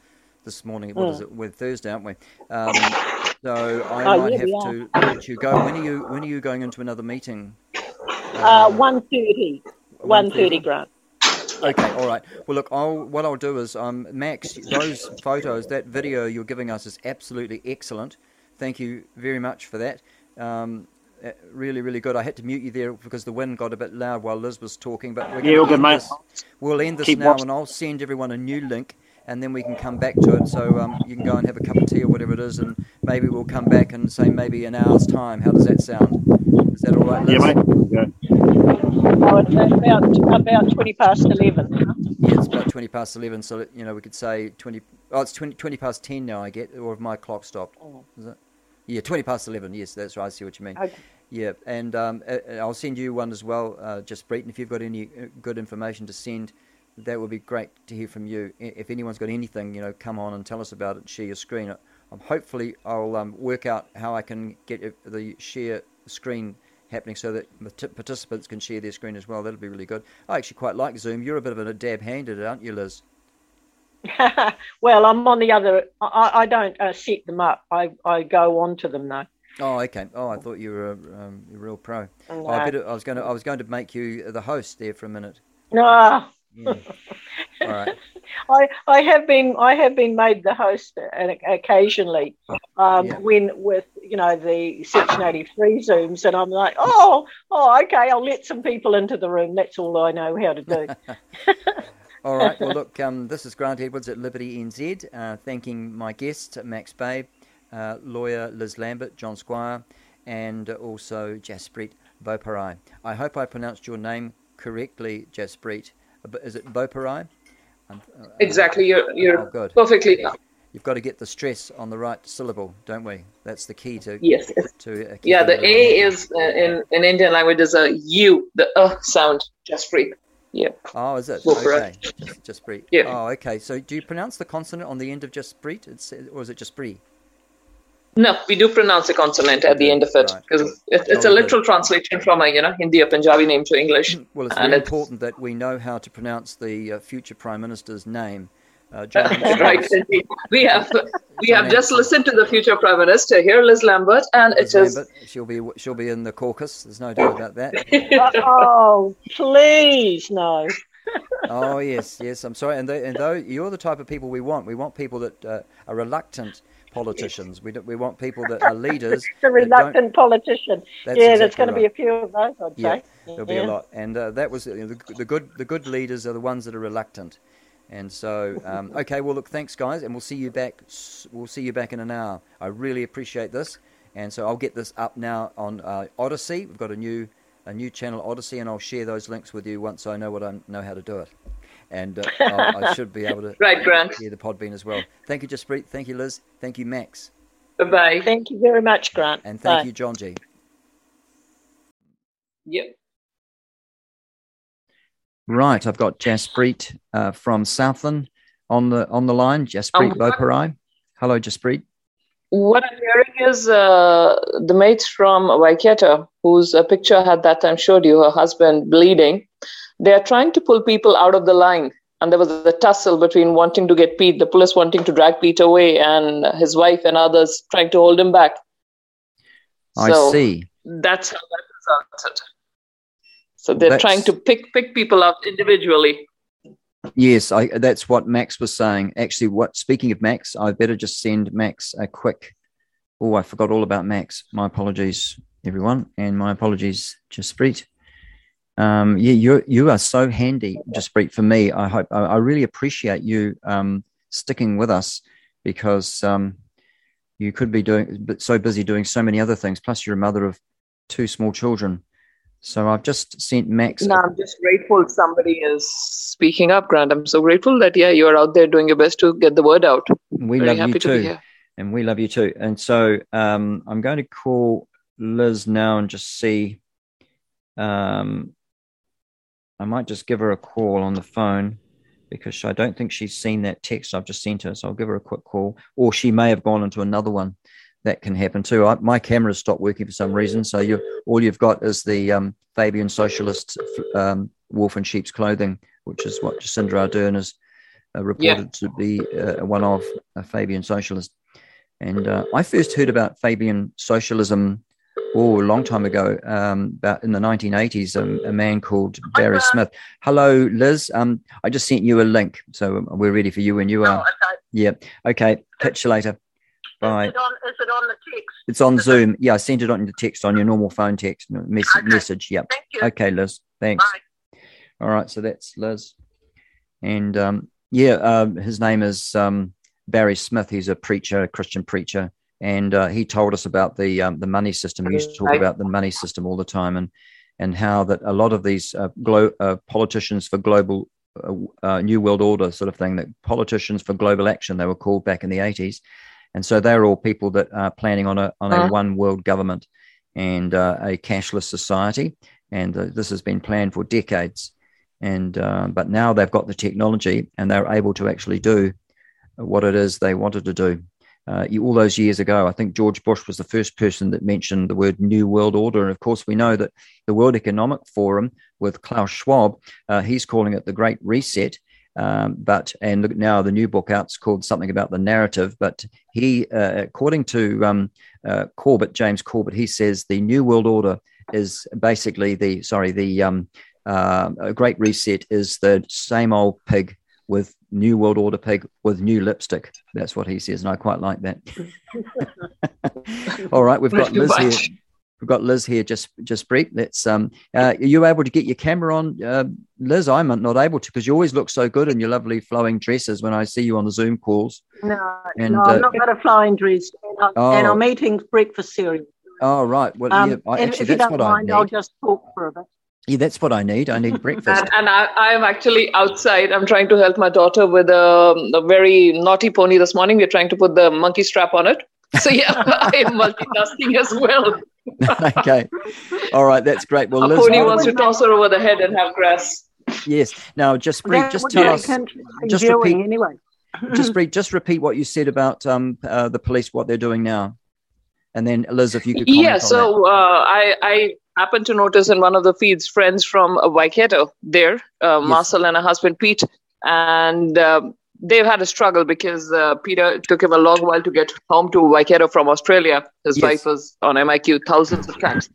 this morning. What mm. is it? We're Thursday, aren't we? Um, so I oh, might yeah, have to let you go. When are you? When are you going into another meeting? Uh, 130. 130 Grant. Okay, all right. Well, look, I'll, what I'll do is, um, Max, those photos, that video you're giving us is absolutely excellent. Thank you very much for that. Um, uh, really, really good. I had to mute you there because the wind got a bit loud while Liz was talking. But we're Yeah, all good, mate. this- We'll end this Keep now, watching. and I'll send everyone a new link, and then we can come back to it. So um, you can go and have a cup of tea or whatever it is, and maybe we'll come back and say maybe an hour's time. How does that sound? Is that all right, Liz? Yeah, mate. Yeah. Oh, it's about, about 20 past 11 now. Yeah, it's about 20 past 11, so, you know, we could say 20... Oh, it's 20, 20 past 10 now, I get, or have my clock stopped? Is it? Yeah, 20 past 11, yes, that's right, I see what you mean. Okay. Yeah, and um, uh, uh, I'll send you one as well, uh, just Breton, if you've got any uh, good information to send, that would be great to hear from you. If anyone's got anything, you know, come on and tell us about it, share your screen. Um, hopefully, I'll um, work out how I can get the share screen happening so that parti- participants can share their screen as well. That'll be really good. I actually quite like Zoom. You're a bit of a dab hand at it, aren't you, Liz? (laughs) well, I'm on the other. I, I don't uh, set them up. I, I go on to them though. Oh, okay. Oh, I thought you were a, um, a real pro. No. Oh, I, better, I was going to I was going to make you the host there for a minute. No, Yeah. (laughs) All right. I, I have been I have been made the host occasionally um, Yeah. when with you know the Section 83 zooms, and I'm like, oh, oh, okay, I'll let some people into the room. That's all I know how to do. (laughs) All right. Well, (laughs) look, um, this is Grant Edwards at Liberty NZ, uh, thanking my guests, Max Babe, uh, lawyer Liz Lambert, John Squire, and also Jaspreet Boparai. I hope I pronounced your name correctly, Jaspreet. Uh, Is it Boparai? Um, uh, Exactly, you're you're Oh, good. perfectly. You've got to get the stress on the right syllable, don't we? That's the key to Yes. To uh, Yeah, the A is uh, in in Indian language is a U, the uh sound. Just free. Yeah. Oh, is it? For okay. Just, just Brie. Yeah. Oh, okay. So do you pronounce the consonant on the end of just? It's, or is it just Brie? No, we do pronounce a consonant at the end of it because it, it's a Oh, good. literal translation from a you know Hindi or Punjabi name to English. Well, it's and very it's important that we know how to pronounce the uh, future Prime Minister's name. Uh, (laughs) right. We have we have just listened to the future prime minister here, Liz Lambert, and it Liz is Lambert. She'll be she'll be in the caucus. There's no doubt about that. (laughs) oh, please no. oh yes, yes. I'm sorry. And, they, and though you're the type of people we want, we want people that uh, are reluctant politicians. We don't, we want people that are (laughs) leaders. The reluctant politician. That's yeah, there's exactly going to be a few of those, I'd Yeah, say. there'll be a lot, and uh, that was you know, the, the good. The good leaders are the ones that are reluctant, and so um, (laughs) okay. Well, look, thanks, guys, and we'll see you back. We'll see you back in an hour. I really appreciate this, and so I'll get this up now on uh, Odysee. We've got a new a new channel, Odysee, and I'll share those links with you once I know what I know how to do it. And uh, (laughs) I'll, should be able to Right, Grant. hear the Podbean as well. Thank you, Jaspreet. Thank you, Liz. Thank you, Max. Bye bye. Thank you very much, Grant. And thank Bye. you, John G. Yep. Right, I've got Jaspreet uh, from Southland on the on the line. Jaspreet Um, Boparai. Hello, Jaspreet. What I'm hearing is uh, the mates from Waikato, whose uh, picture I had that time showed you, her husband bleeding. They are trying to pull people out of the line. And there was a tussle between wanting to get Pete, the police wanting to drag Pete away, and his wife and others trying to hold him back. I So see. That's how that resulted. So they're That's- trying to pick pick people out individually. Yes, I, that's what Max was saying. Actually, what speaking of Max, I better just send Max a quick. Oh, I forgot all about Max. My apologies, everyone, and my apologies, to Jaspreet. Um, yeah, you you are so handy, Jaspreet. For me, I hope I, I really appreciate you um, sticking with us because um, you could be doing but so busy doing so many other things. Plus, you're a mother of two small children. So I've just sent Max. No, I'm just grateful somebody is speaking up, Grant. I'm so grateful that yeah, you're out there doing your best to get the word out. We Very love happy you to be too, here. and we love you too. And so um, I'm going to call Liz now and just see. Um, I might just give her a call on the phone because I don't think she's seen that text I've just sent her. So I'll give her a quick call, or she may have gone into another one. That can happen too. I, my camera's stopped working for some reason, so you all you've got is the um, Fabian Socialist um, wolf in sheep's clothing, which is what Jacinda Ardern is uh, reported to be uh, one of a Fabian socialist. And uh, I first heard about Fabian socialism oh, a long time ago, um, about in the 1980s, a, a man called Barry Smith. Hello, Liz. Um, I just sent you a link, so we're ready for you when you are. Yeah. Okay. Catch you later. Bye. Is it, on, is it on the text? It's on Zoom. Yeah, I sent it on the text on your normal phone text mess- Okay. message. You. Okay, Liz. Thanks. Bye. All right, so that's Liz, and um, yeah, um, his name is um, Barry Smith. He's a preacher, a Christian preacher, and uh, he told us about the um, the money system. We used to talk about the money system all the time, and and how that a lot of these uh, glo- uh, politicians for global uh, uh, new world order sort of thing, that politicians for global action they were called back in the eighties, and so they're all people that are planning on a on a Uh. one world government and uh, a cashless society, and uh, this has been planned for decades, and uh, but now they've got the technology and they're able to actually do what it is they wanted to do. Uh, all those years ago, I think George Bush was the first person that mentioned the word New World Order. And of course, we know that the World Economic Forum with Klaus Schwab, uh, he's calling it the Great Reset. Um, but and look, now the new book out's called something about the narrative. But he, uh, according to um, uh, Corbett, James Corbett, he says the New World Order is basically the sorry the um, uh, Great Reset is the same old pig with New World Order pig with new lipstick. That's what he says, and I quite like that. (laughs) All right, we've got Liz here. We've got Liz here. Just, just brief. Let's. Um, uh, are you able to get your camera on, uh, Liz? I'm not able to because you always look so good in your lovely flowing dresses when I see you on the Zoom calls. No, And, no, uh, I'm not got a flying dress, and, I, Oh. and I'm eating breakfast cereal. Oh, right. Well, Um, yeah. I, actually, if you that's don't what mind, I'll just talk for a bit. Yeah, that's what I need. I need breakfast. And, and I, I am actually outside. I'm trying to help my daughter with a, a very naughty pony this morning. We're trying to put the monkey strap on it. So yeah, (laughs) I am multitasking as well. (laughs) okay. All right. That's great. Well, a Liz. pony wants we- to toss her over the head and have grass. Yes. Now, Jaspreet. Just tell us. Just repeat. anyway. (clears throat) Jaspreet. Just repeat what you said about um uh, the police, what they're doing now, and then Liz, if you could. Comment Yeah, on that. so uh, I, I happened to notice in one of the feeds friends from uh, Waikato there, uh, Marcel and her husband Pete, and um they've had a struggle because uh, Peter took him a long while to get home to Waikato from Australia. His Yes. wife was on MIQ thousands of times.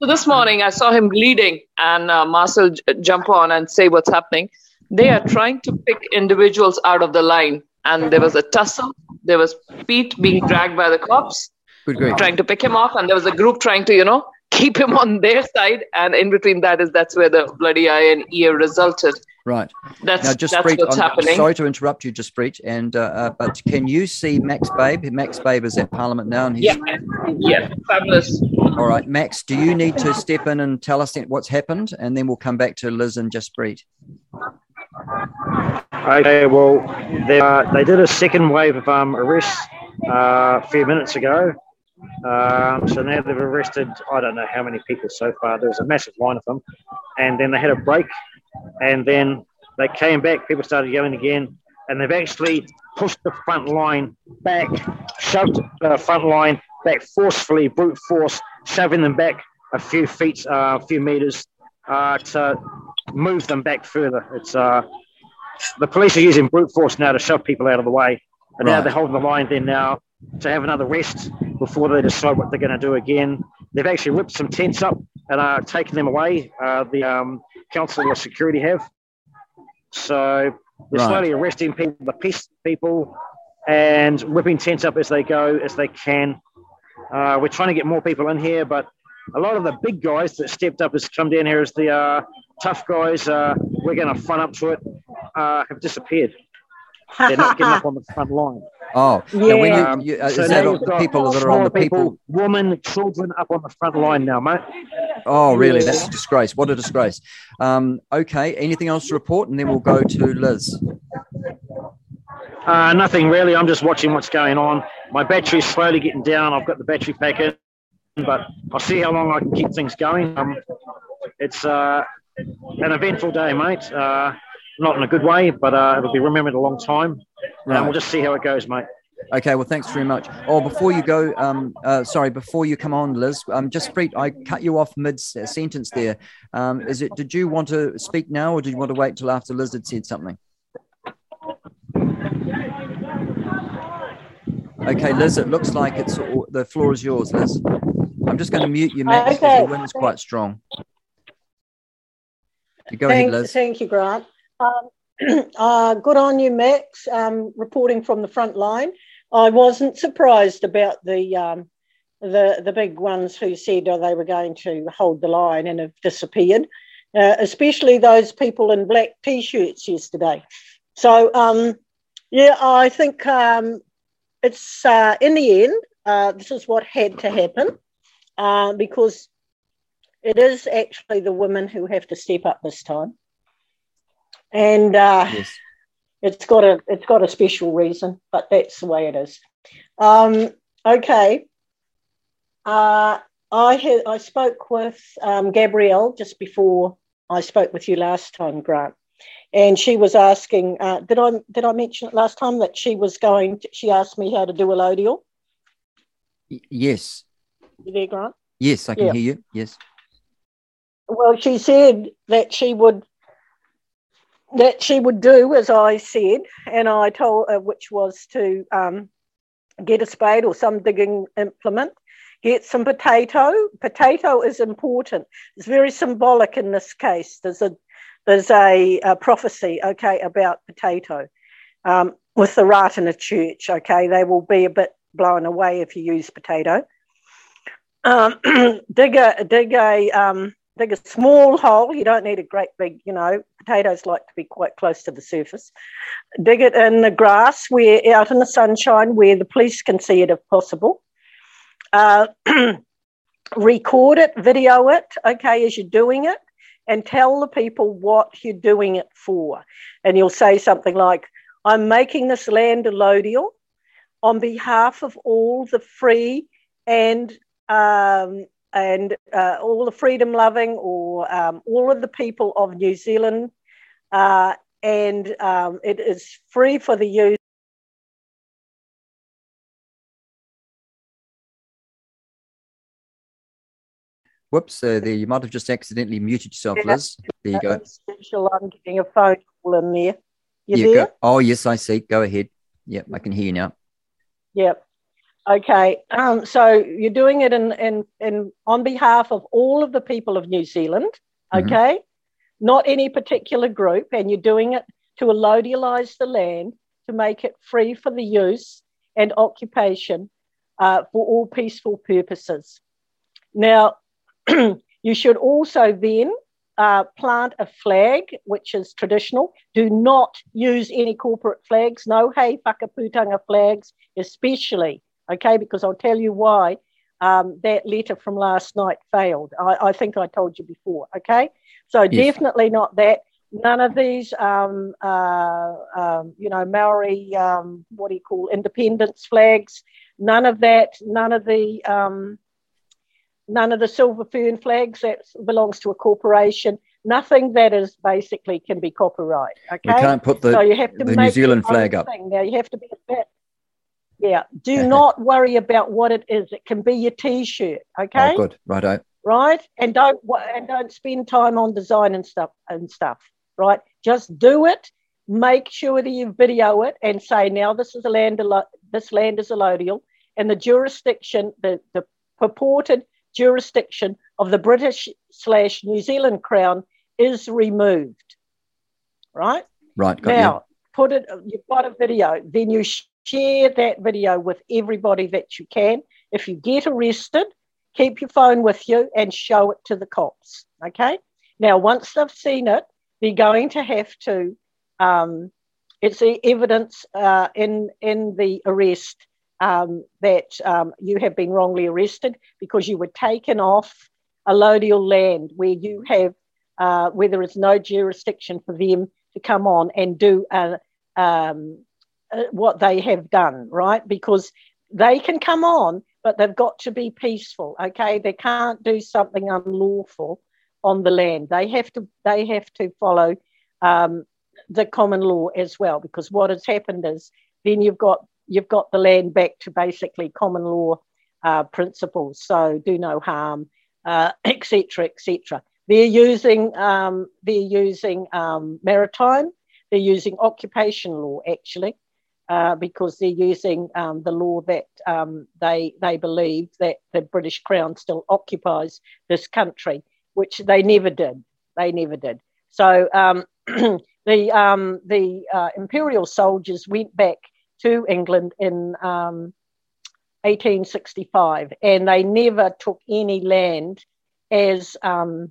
So this morning I saw him bleeding, and uh, Marcel j- jump on and say what's happening. They are trying to pick individuals out of the line, and there was a tussle. There was Pete being dragged by the cops trying to pick him off, and there was a group trying to, you know, keep him on their side. And in between that is that's where the bloody eye and ear resulted. Right. That's- now, just that's Preet, what's I'm happening. Sorry to interrupt you, Jaspreet, and uh, uh, but can you see Max Babe? Max Babe is at Parliament now, and he's Yeah, yeah, fabulous. all right. Max, do you need to step in and tell us what's happened, and then we'll come back to Liz and Jaspreet. Okay, well, they, uh, they did a second wave of um, arrests uh, a few minutes ago. Um, so now they've arrested, I don't know how many people so far. There was a massive line of them. And then they had a break. And then they came back. People started going again. And they've actually pushed the front line back, shoved the front line back forcefully, brute force, shoving them back a few feet, uh, a few meters uh, to move them back further. It's uh, the police are using brute force now to shove people out of the way. And now they're holding the line there now to have another rest before they decide what they're going to do again. They've actually ripped some tents up and are taking them away. Uh, the um, council of security have. So they're Right. slowly arresting people, the pest people, and ripping tents up as they go, as they can. Uh, we're trying to get more people in here, but a lot of the big guys that stepped up has come down here as the uh, tough guys. Uh, we're going to front up to it. Uh, have disappeared. They're not getting up on the front line. (laughs) Oh, yeah. when you, Um, you, uh, so is now that all you've the got people that are on the smaller people? women, children up on the front line now, mate. Oh, really? Yeah. That's a disgrace. What a disgrace. Um, okay. Anything else to report? And then we'll go to Liz. Uh, nothing really. I'm just watching what's going on. My battery's slowly getting down. I've got the battery pack in, but I'll see how long I can keep things going. Um, it's uh, an eventful day, mate. Uh, not in a good way, but uh, it'll be remembered a long time. Right. And we'll just see how it goes, mate. Okay, well, thanks very much. Oh, before you go, um, uh, sorry, before you come on, Liz, um, Jaspreet, I cut you off mid sentence there. Um, is it? Did you want to speak now, or did you want to wait till after Liz had said something? Okay, Liz, it looks like it's the floor is yours, Liz. I'm just going to mute you, Max, because Okay. the wind is quite strong. You go ahead, Liz. thank you, Grant. Um, (clears throat) uh, good on you, Max, um, reporting from the front line. I wasn't surprised about the um, the the big ones who said oh, they were going to hold the line and have disappeared, uh, especially those people in black t-shirts yesterday. So um, yeah, I think um, it's uh, in the end uh, this is what had to happen uh, because it is actually the women who have to step up this time, and uh, it's got a it's got a special reason, but that's the way it is. Um, okay, uh, I had I spoke with um, Gabrielle just before I spoke with you last time, Grant, and she was asking. Uh, did I did I mention it last time that she was going? To, she asked me how to do allodial. Yes. You there, Grant? Yes, I can Yeah. hear you. Yes. Well, she said that she would that she would do as I said, and I told her, which was to um, get a spade or some digging implement, get some potato. Potato is important. It's very symbolic in this case. There's a there's a, a prophecy, okay, about potato um, with the rat in a church. Okay, they will be a bit blown away if you use potato. Um, (clears throat) dig a dig a um, dig a small hole. You don't need a great big, you know. Potatoes like to be quite close to the surface. Dig it in the grass, where out in the sunshine, where the police can see it if possible. Uh, (clears throat) record it, video it, okay, as you're doing it, and tell the people what you're doing it for. And you'll say something like, "I'm making this land allodial on behalf of all the free and um, and uh, all the freedom loving or um, all of the people of New Zealand. Uh, and um, it is free for the use. Whoops, uh, there you might have just accidentally muted yourself, Liz. There you go. I'm getting a phone call in there. You there? go- Oh, yes, I see. Go ahead. Yep, I can hear you now. Yep. Okay. Um, so you're doing it in, in, in on behalf of all of the people of New Zealand, Mhm. okay? Not any particular group, and you're doing it to allodialize the land to make it free for the use and occupation uh, for all peaceful purposes. Now, (clears throat) you should also then uh, plant a flag, which is traditional. Do not use any corporate flags, no He Whakaputanga flags, especially, okay, because I'll tell you why um, that letter from last night failed. I, I think I told you before, okay? So Yes. definitely not that. None of these, um, uh, um, you know, Maori, um, what do you call, independence flags, none of that, none of the, um, none of the silver fern flags that belongs to a corporation. Nothing that is basically can be copyright. Okay, We can't put the- so you have to the New Zealand flag up. thing. Now you have to be a bit. Yeah, do not worry about what it is. It can be your T-shirt. Oh, okay, Oh, good. Righto. right? And don't and don't spend time on design and stuff and stuff, right? Just do it. Make sure that you video it and say, now this is a land, this land is allodial, and the jurisdiction, the the purported jurisdiction of the British slash New Zealand Crown is removed, right? Right. Got now, put it. You've got a video. Then you sh- share that video with everybody that you can. If you get arrested, keep your phone with you and show it to the cops. Okay. Now, once they've seen it, they're going to have to. Um, it's the evidence uh, in in the arrest um, that um, you have been wrongly arrested because you were taken off allodial land where you have uh, where there is no jurisdiction for them to come on and do uh, um, what they have done, right? Because they can come on, but they've got to be peaceful. Okay, they can't do something unlawful on the land. They have to. They have to follow um, the common law as well. Because what has happened is then you've got you've got the land back to basically common law uh, principles. So do no harm, (coughs) etc., etc. They're using um, they're using um, maritime. They're using occupation law actually. Uh, because they're using um, the law that um, they they believe that the British Crown still occupies this country, which they never did. They never did. So um, (clears throat) the um, the uh, imperial soldiers went back to England in um, 1865, and they never took any land as um,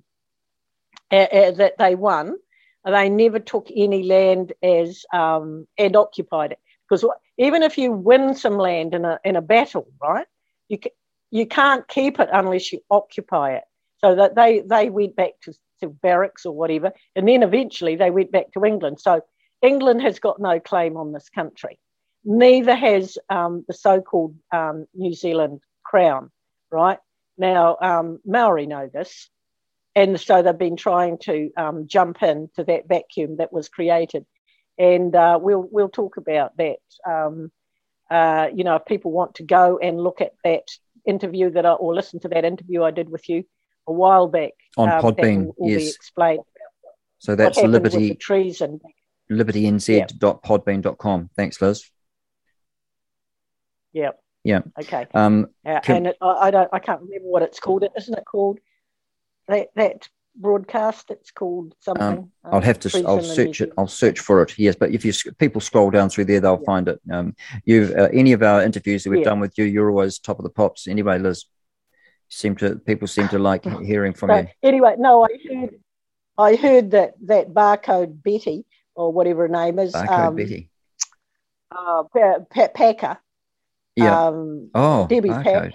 a, a, that they won. They never took any land as um, and occupied it because even if you win some land in a in a battle, right, you you can't keep it unless you occupy it. So that they they went back to, to barracks or whatever, and then eventually they went back to England. So England has got no claim on this country. Neither has um, the so-called um, New Zealand Crown, right? Now um, Maori know this, and so they've been trying to um, jump into that vacuum that was created and uh, we'll we'll talk about that. Um, uh, you know, if people want to go and look at that interview that I, or listen to that interview I did with you a while back on um, Podbean, yes, explained. So that's Liberty treason. LibertyNZ.podbean.com. Yeah. Thanks, Liz. Yeah. Yeah. Okay. Um, can... and it, I, I, don't. I can't remember what it's called. Isn't it called that that broadcast. It's called something. Um, I'll have to. I'll search it. I'll search for it. Yes, but if you people scroll down through there, they'll yeah. find it. Um, you uh, any of our interviews that we've yeah. done with you, you're always top of the pops. Anyway, Liz, seem to people seem to like hearing from so, you. Anyway, no, I heard. I heard that that barcode Betty or whatever her name is. Barcode um, Betty. Uh, Packer. Yeah. Um, oh, Debbie barcode. Pack.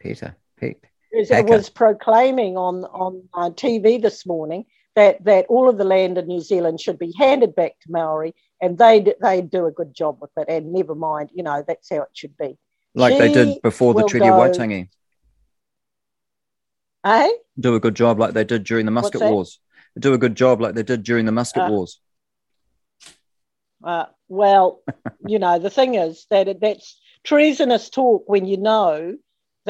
Peter. Peck it was proclaiming on on uh, TV this morning that that all of the land in New Zealand should be handed back to Maori, and they they do a good job with it. And never mind, you know that's how it should be. Like she they did before the Treaty go, of Waitangi. Eh? Do a good job like they did during the Musket Wars. Do a good job like they did during the Musket uh, Wars. Uh, well, (laughs) you know the thing is that it, that's treasonous talk when you know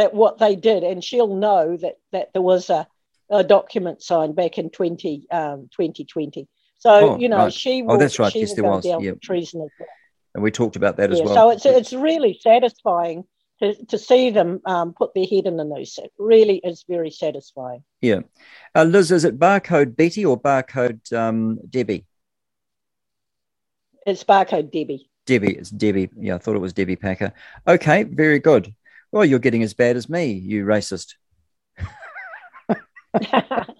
that what they did, and she'll know that that there was a, a document signed back in 20, um, 2020. So oh, you know right. she will. Oh, that's right. She yes, there was. Treason as well. And we talked about that yeah, as well. So it's it's really satisfying to, to see them um, put their head in the noose. It really is very satisfying. Yeah, uh, Liz, is it barcode Betty or barcode um, Debbie? It's barcode Debbie. Debbie, it's Debbie. Yeah, I thought it was Debbie Packer. Okay, very good. Well, you're getting as bad as me, you racist. (laughs)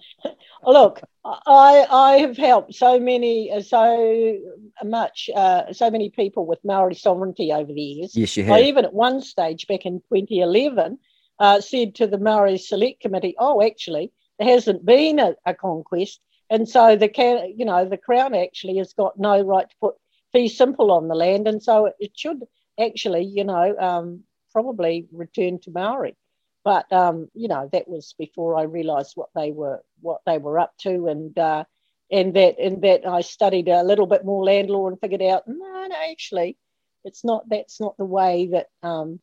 Look, I I have helped so many, uh, so much, uh, so many people with Maori sovereignty over the years. Yes, you have. I even at one stage back in 2011 uh, said to the Maori Select Committee, "Oh, actually, there hasn't been a, a conquest, and so the can, you know, the Crown actually has got no right to put fee simple on the land, and so it, it should actually, you know, um, probably return to Maori. But um, you know that was before I realised what they were what they were up to, and uh, and that and that I studied a little bit more land law and figured out no, no, actually, it's not that's not the way that um,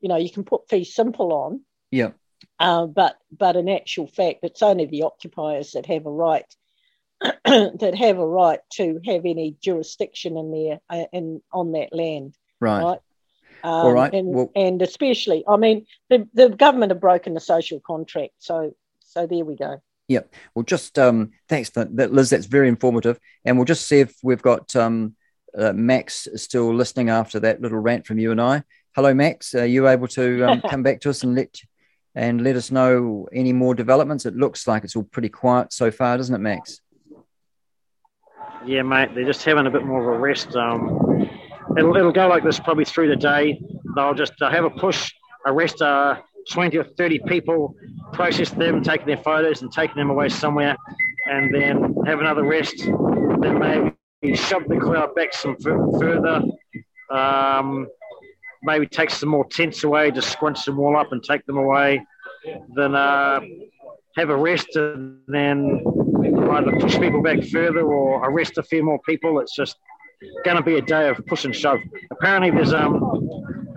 you know you can put fee simple on. Yeah. Uh, but but in actual fact, it's only the occupiers that have a right (clears throat) that have a right to have any jurisdiction in there uh, in on that land. Right. right? Um, All right. And, well, and especially, I mean, the, the government have broken the social contract. So, so there we go. Yeah. Well, just um, thanks, for that, Liz. That's very informative. And we'll just see if we've got um, uh, Max still listening after that little rant from you and I. Hello, Max. Are you able to um, (laughs) come back to us and let and let us know any more developments? It looks like it's all pretty quiet so far, doesn't it, Max? Yeah, mate. They're just having a bit more of a rest. Um, it'll, it'll go like this probably through the day. They'll just have a push, arrest uh, 20 or 30 people, process them, taking their photos and taking them away somewhere, and then have another rest. Then maybe shove the crowd back some f- further. Um, maybe take some more tents away, just squinch them all up and take them away. Then uh, have a rest and then either push people back further or arrest a few more people. It's just going to be a day of push and shove. Apparently, there's um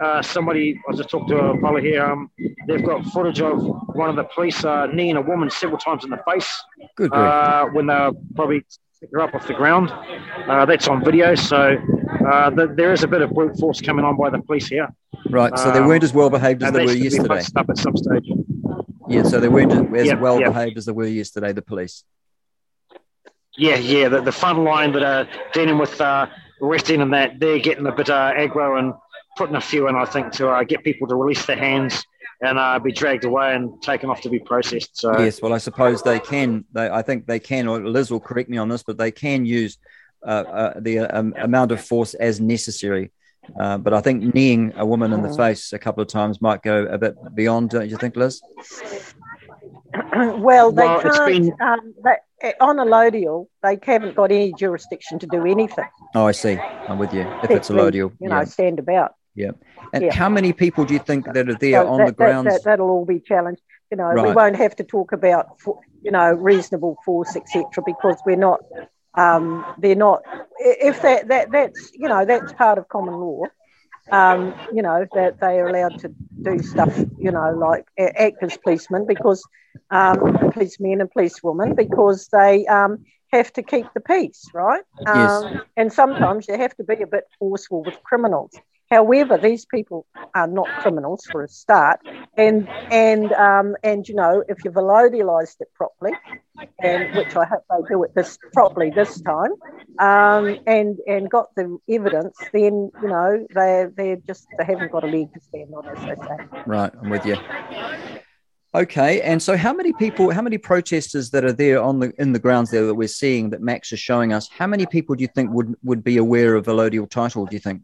uh, somebody I just talked to a fellow here. Um, they've got footage of one of the police uh, kneeing a woman several times in the face. Good. Uh, when they were probably they're up off the ground. Uh, that's on video, so uh, the, there is a bit of brute force coming on by the police here. Right, so they Um, weren't as well behaved as and they were yesterday. up at some stage. Yeah, so they weren't as Yep, well yep. behaved as they were yesterday. The police. Yeah, yeah. The, the front line that are dealing with uh, arresting and that, they're getting a bit uh, aggro and putting a few in, I think, to uh, get people to release their hands and uh, be dragged away and taken off to be processed. So Yes, well, I suppose they can. They, I think they can. Or Liz will correct me on this, but they can use uh, uh, the um, amount of force as necessary. Uh, but I think kneeing a woman in the face a couple of times might go a bit beyond. Don't you think, Liz? (clears throat) well, they Well, can't. been- Um, they, on a allodial, they haven't got any jurisdiction to do anything. Oh, I see. I'm with you. If it's a Except, lodial, you know, yeah, stand about. yeah. And Yeah. how many people do you think that are there So on that, the grounds? That, that, will all be challenged. You know, we won't have to talk about, you know, reasonable force, etc., because we're not. Um, they're not. If that, that that's you know that's part of common law. Um, you know that they are allowed to do stuff. You know, like act as policemen because um, policemen and policewomen because they um, have to keep the peace, right? Yes. Um, and sometimes you have to be a bit forceful with criminals. However, these people are not criminals for a start, and and um, and you know if you've it properly, and which I hope they do it this properly this time, um, and and got the evidence, then you know they they're just they haven't got a leg to stand on, as they say. Right, I'm with you. Okay, and so how many people, how many protesters that are there on the in the grounds there that we're seeing that Max is showing us? How many people do you think would would be aware of allodial title? Do you think?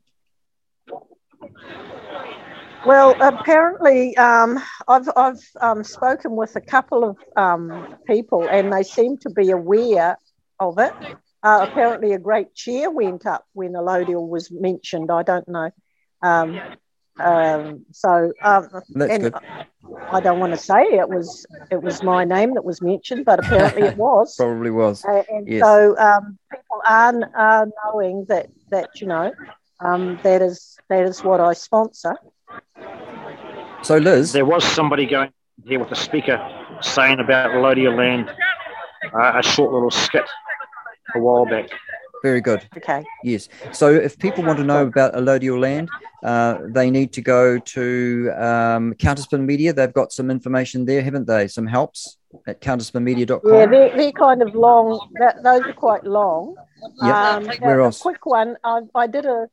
Well, apparently, um, I've, I've um, spoken with a couple of um, people and they seem to be aware of it. Uh, apparently, a great cheer went up when allodial was mentioned. I don't know. Um, um, so, um, and good. I don't want to say it was it was my name that was mentioned, but apparently it was. (laughs) Probably was. Uh, and Yes. so um, people are, are knowing that that you know um, that is that is what I sponsor. So, Liz, there was somebody going here with a speaker saying about Lodia Land, uh, a short little skit a while back. Very good. Okay. Yes. So if people want to know about allodial land, uh, they need to go to um, Counterspin Media. They've got some information there, haven't they? Some helps at counterspinmedia.com. Yeah, they're, they're kind of long. That, those are quite long. Yep. Um, Where else? A quick one. I, I did a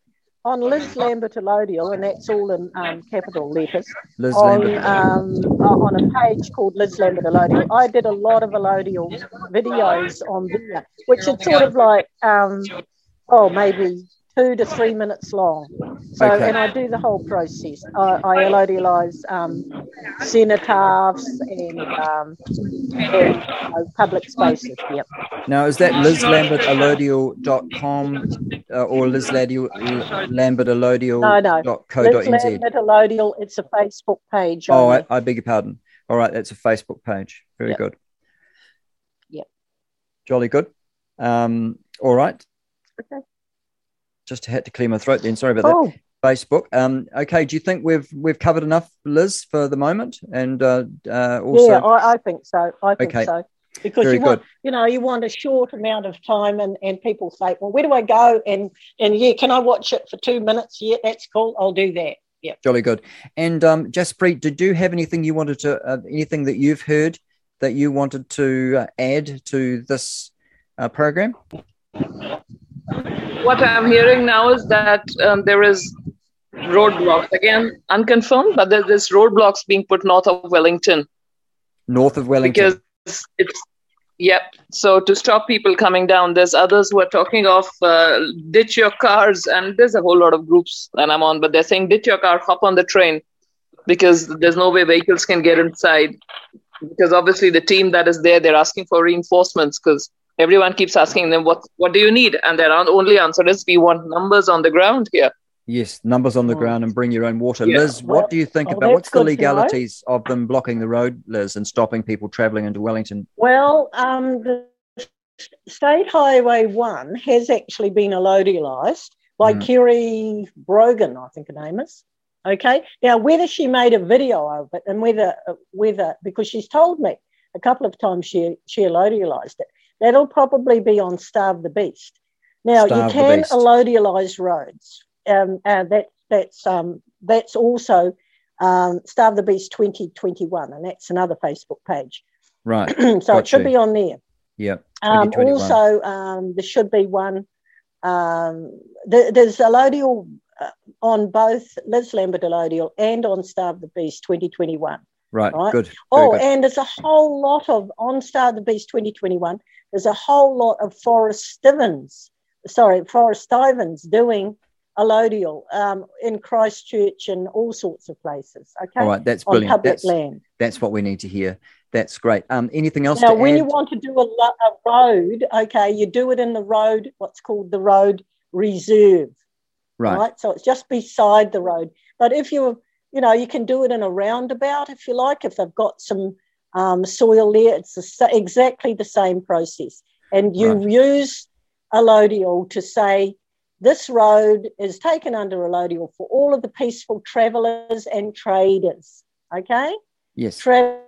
on Liz Lambert allodial, and that's all in um, capital letters. Liz on, Lambert. Um, on a page called Liz Lambert allodial. I did a lot of allodial videos on there, which is sort of like, um, oh, maybe two to three minutes long. So, Okay. and I do the whole process. I, I allodialize um, cenotaphs and, um, and know, public spaces. Yep. Now, is that lizlambertallodial.com uh, or lizlambertallodial.co.nz? No, no. Liz Lambert allodial. It's a Facebook page. Oh. I, I beg your pardon. All right, that's a Facebook page. Very Yep. good. Yep. Jolly good. Um, all right. Okay. Just had to clear my throat then. Sorry about Cool. that. Facebook. Um, okay. Do you think we've we've covered enough, Liz, for the moment? And uh, uh, also, yeah, I, I think so. I think Okay. so. Because Very you want, good. you know, you want a short amount of time, and, and people say, well, where do I go? And and yeah, can I watch it for two minutes? Yeah, that's cool. I'll do that. Yeah. Jolly good. And um, Jaspreet, did you have anything you wanted to, uh, anything that you've heard that you wanted to uh, add to this uh, program? What I'm hearing now is that um, there is roadblocks again, unconfirmed, but there's this roadblocks being put north of Wellington North of Wellington. because it's yep. So to stop people coming down, there's others who are talking of uh, ditch your cars, and there's a whole lot of groups that I'm on, but they're saying ditch your car, hop on the train, because there's no way vehicles can get inside. Because obviously the team that is there, they're asking for reinforcements because everyone keeps asking them what what do you need, and their only answer is we want numbers on the ground here. Yes, numbers on the ground and bring your own water. Yeah. Liz, what do you think oh, about what's the good to know. legalities of them blocking the road, Liz, and stopping people travelling into Wellington? Well, um, the State Highway One has actually been allodialized by Mm. Kerry Brogan, I think her name is. Okay. Now, whether she made a video of it and whether uh, whether because she's told me a couple of times she she allodialized it, That'll probably be on Starve the Beast. Now Starve you can allodialize roads. Um, uh, that that's um, that's also um, Starve the Beast 2021, and that's another Facebook page. Right. (clears throat) so it should you. be on there. Yep. Um, also, um, there should be one. Um, there, there's allodial uh, on both Liz Lambert allodial and on Starve the Beast 2021. Right, right? good, very Oh, good. and there's a whole lot of on Starve the Beast 2021. There's a whole lot of Forrest Stevens, sorry, Forrest Stevens doing allodial um, in Christchurch and all sorts of places. Okay, All right, that's brilliant. public That's, land. that's what we need to hear. That's great. Um, anything else Now, to when add? you want to do a, a road, okay, you do it in the road, what's called the road reserve, right. So it's just beside the road. But if you, you know, you can do it in a roundabout if you like, if they've got some um, soil there, it's the, exactly the same process. And you Right. use allodial to say, this road is taken under allodial for all of the peaceful travellers and traders. Okay? Yes. Tra-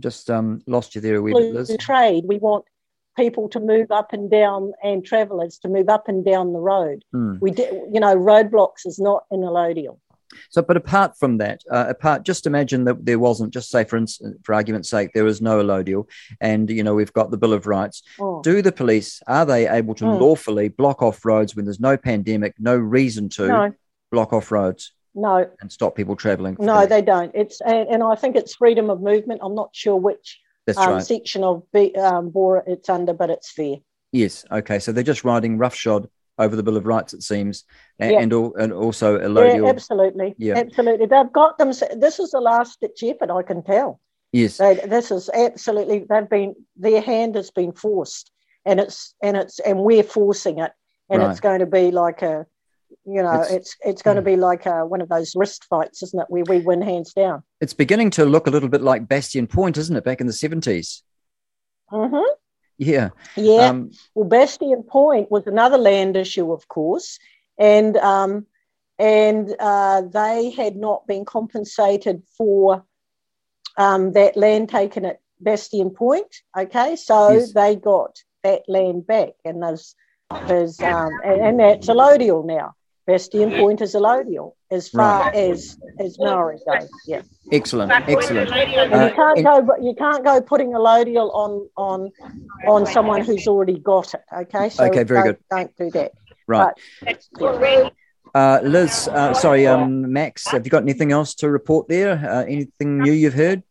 Just um, lost you there a wee bit, Liz. trade. We want people to move up and down and travellers to move up and down the road. Hmm. We did, you know, roadblocks is not in allodial. So, but apart from that, uh, apart, just imagine that there wasn't, just say for instance, for argument's sake, there was no allodial, and you know we've got the Bill of Rights. Oh. Do the police are they able to Mm. lawfully block off roads when there's no pandemic, no reason to No. block off roads No, and stop people travelling? no, they don't. It's and, and I think it's freedom of movement. I'm not sure which um, right. section of B, um, Bora it's under, but it's there. Yes. Okay. So they're just riding roughshod over the Bill of Rights, it seems, and Yeah. and, all, and also Yeah, absolutely, Yeah. absolutely. They've got them. This is the last ditch effort. I can tell. Yes. They, this is absolutely. They've been. Their hand has been forced, and it's and it's and we're forcing it, and Right. it's going to be like a, you know, It's- it's it's, going to be like a, one of those wrist fights, isn't it? Where we win hands down. It's beginning to look a little bit like Bastion Point, isn't it? Back in the seventies. hmm Yeah. Yeah. Um, well, Bastion Point was another land issue, of course, and um, and uh, they had not been compensated for um, that land taken at Bastion Point. Okay, so Yes. they got that land back, and there's there's um, and, and that's allodial now. Bastion Point is allodial as far Right. as as Maori goes. Yeah. excellent. Excellent. And you Uh, can't in- go, you can't go putting a allodial on on on someone who's already got it. Okay, so Okay, very don't, good. Don't do that. Right. But, Uh, Liz, uh, sorry, um, Max, have you got anything else to report there? Uh, anything new you've heard?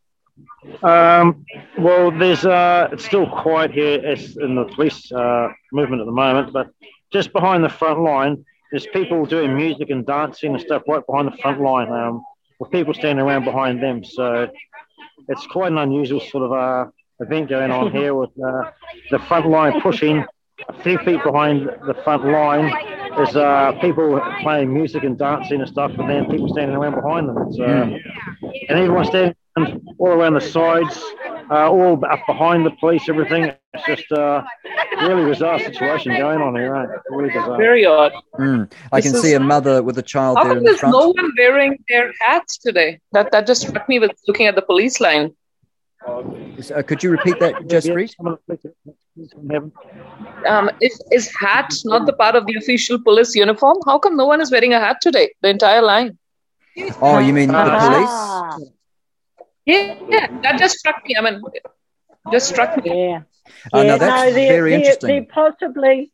Um, well, there's uh, it's still quiet here as in the police uh, movement at the moment, but just behind the front line, there's people doing music and dancing and stuff right behind the front line, um, with people standing around behind them. So it's quite an unusual sort of uh, event going on here with uh, the front line pushing. A few feet behind the front line is uh, people playing music and dancing and stuff, and then people standing around behind them. It's, uh, and everyone's standing all around the sides, uh, all up behind the police, everything. It's just uh, really bizarre situation going on here, right? Really bizarre. Very odd. Mm. I This can see a mother with a child How there come in the there's no one wearing their hats today? That that just struck me with looking at the police line. Uh, could you repeat that, Jaspreet? Um, is is hat not the part of the official police uniform? How come no one is wearing a hat today? The entire line. Oh, you mean the police? Ah, Yeah, yeah, that just struck me. I mean, just struck me. Yeah. Oh, no, Yeah, that's they're- very they're- interesting. They're possibly,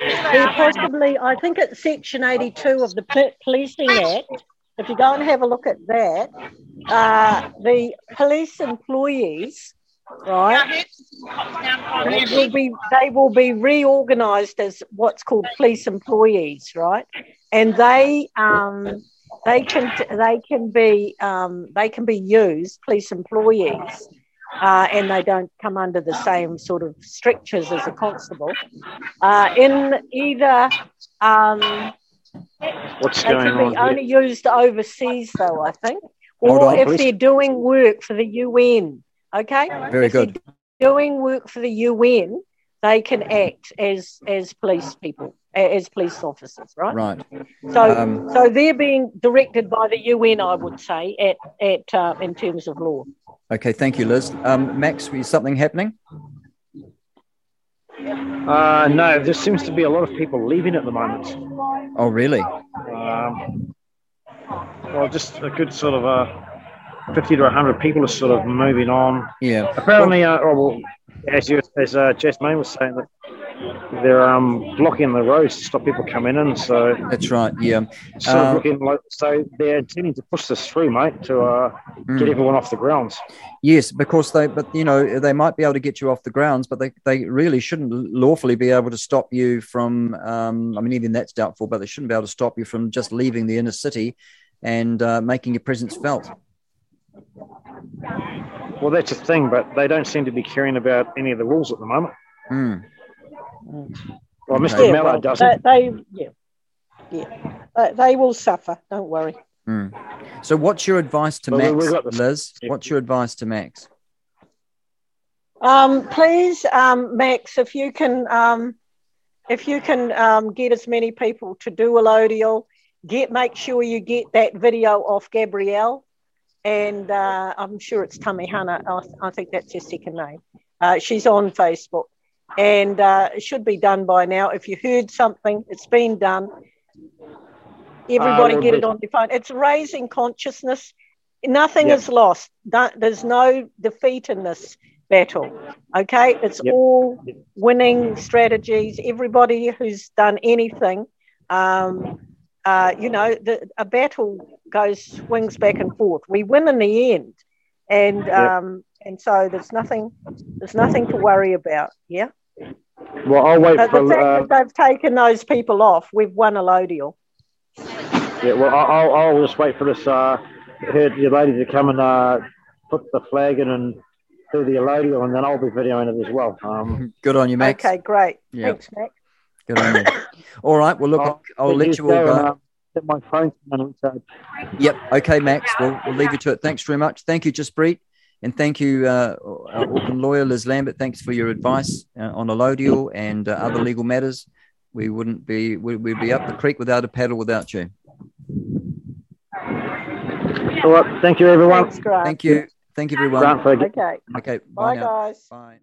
they're possibly. I think it's Section 82 of the Policing Act. If you go and have a look at that, uh, the police employees, right, they will be they will be reorganised as what's called police employees, right, and they um, they can they can be um, they can be used police employees uh, and they don't come under the same sort of strictures as a constable. Uh, in either, um, What's they going can on be here? only used overseas, though, I think, or on, if please. they're doing work for the UN. Okay, Very If good. Doing work for the UN, they can act as as police people, as police officers, right? Right. So, Um, so they're being directed by the UN, I would say, at at uh, in terms of law. Okay, thank you, Liz. Um, Max, is something happening? Uh, no, there seems to be a lot of people leaving at the moment. Oh, really? Um, well, just a good sort of uh, 50 to 100 people are sort of moving on. Yeah. Apparently, uh, oh, well, as, you, as uh, Jess Main was saying, that they're um, blocking the roads to stop people coming in. So that's right. Yeah. Of Uh, looking like, so they're intending to push this through, mate, to uh, Mm. get everyone off the grounds. Yes, because they, but you know, they might be able to get you off the grounds, but they, they really shouldn't lawfully be able to stop you from. Um, I mean, even that's doubtful, but they shouldn't be able to stop you from just leaving the inner city and uh, making your presence felt. Well, that's a thing, but they don't seem to be caring about any of the rules at the moment. Mm. Well, Mr. Yeah, Mallard well, doesn't. They, they yeah, yeah, they, they will suffer. Don't worry. Mm. So, what's your advice to Well, Max, we got the- Liz? What's your advice to Max? Um, please, um, Max, if you can, um, if you can um, get as many people to do a allodial, get make sure you get that video off Gabrielle, and uh, I'm sure it's Tamihana. I, I think that's her second name. Uh, she's on Facebook, and uh, it should be done by now. If you heard something, it's been done. Everybody get it on your phone. It's raising consciousness. Nothing Yep. is lost. There's no defeat in this battle. Okay, it's Yep. all winning strategies. Everybody who's done anything, um, uh, you know, the, a battle goes swings back and forth. We win in the end, and Yep. um, and so there's nothing there's nothing to worry about. Yeah. Well, I'll wait Uh, for. the fact Uh, that they've taken those people off, we've won allodial. yeah, well, I- I'll, I'll just wait for this. Uh, her, your lady to come and uh, put the flag in and do the allodial, and then I'll be videoing it as well. Um, (laughs) Good on you, Max. Okay, great. Yeah. Thanks, Max. Good on you. (coughs) All right. Well, look, I'll, I'll let you all go. uh, get my phone on recharge. Yep. Okay, Max. We'll, we'll leave you to it. Thanks very much. Thank you, Just Jaspreet. And thank you, uh, our Auckland lawyer, Liz Lambert. Thanks for your advice uh, on allodial and uh, other legal matters. We wouldn't be, we- we'd be up the creek without a paddle without you. All right. Thank you, everyone. Thanks, Thank you. Thank you, everyone. Grant, for- Okay. Okay. Bye, now. guys. Bye.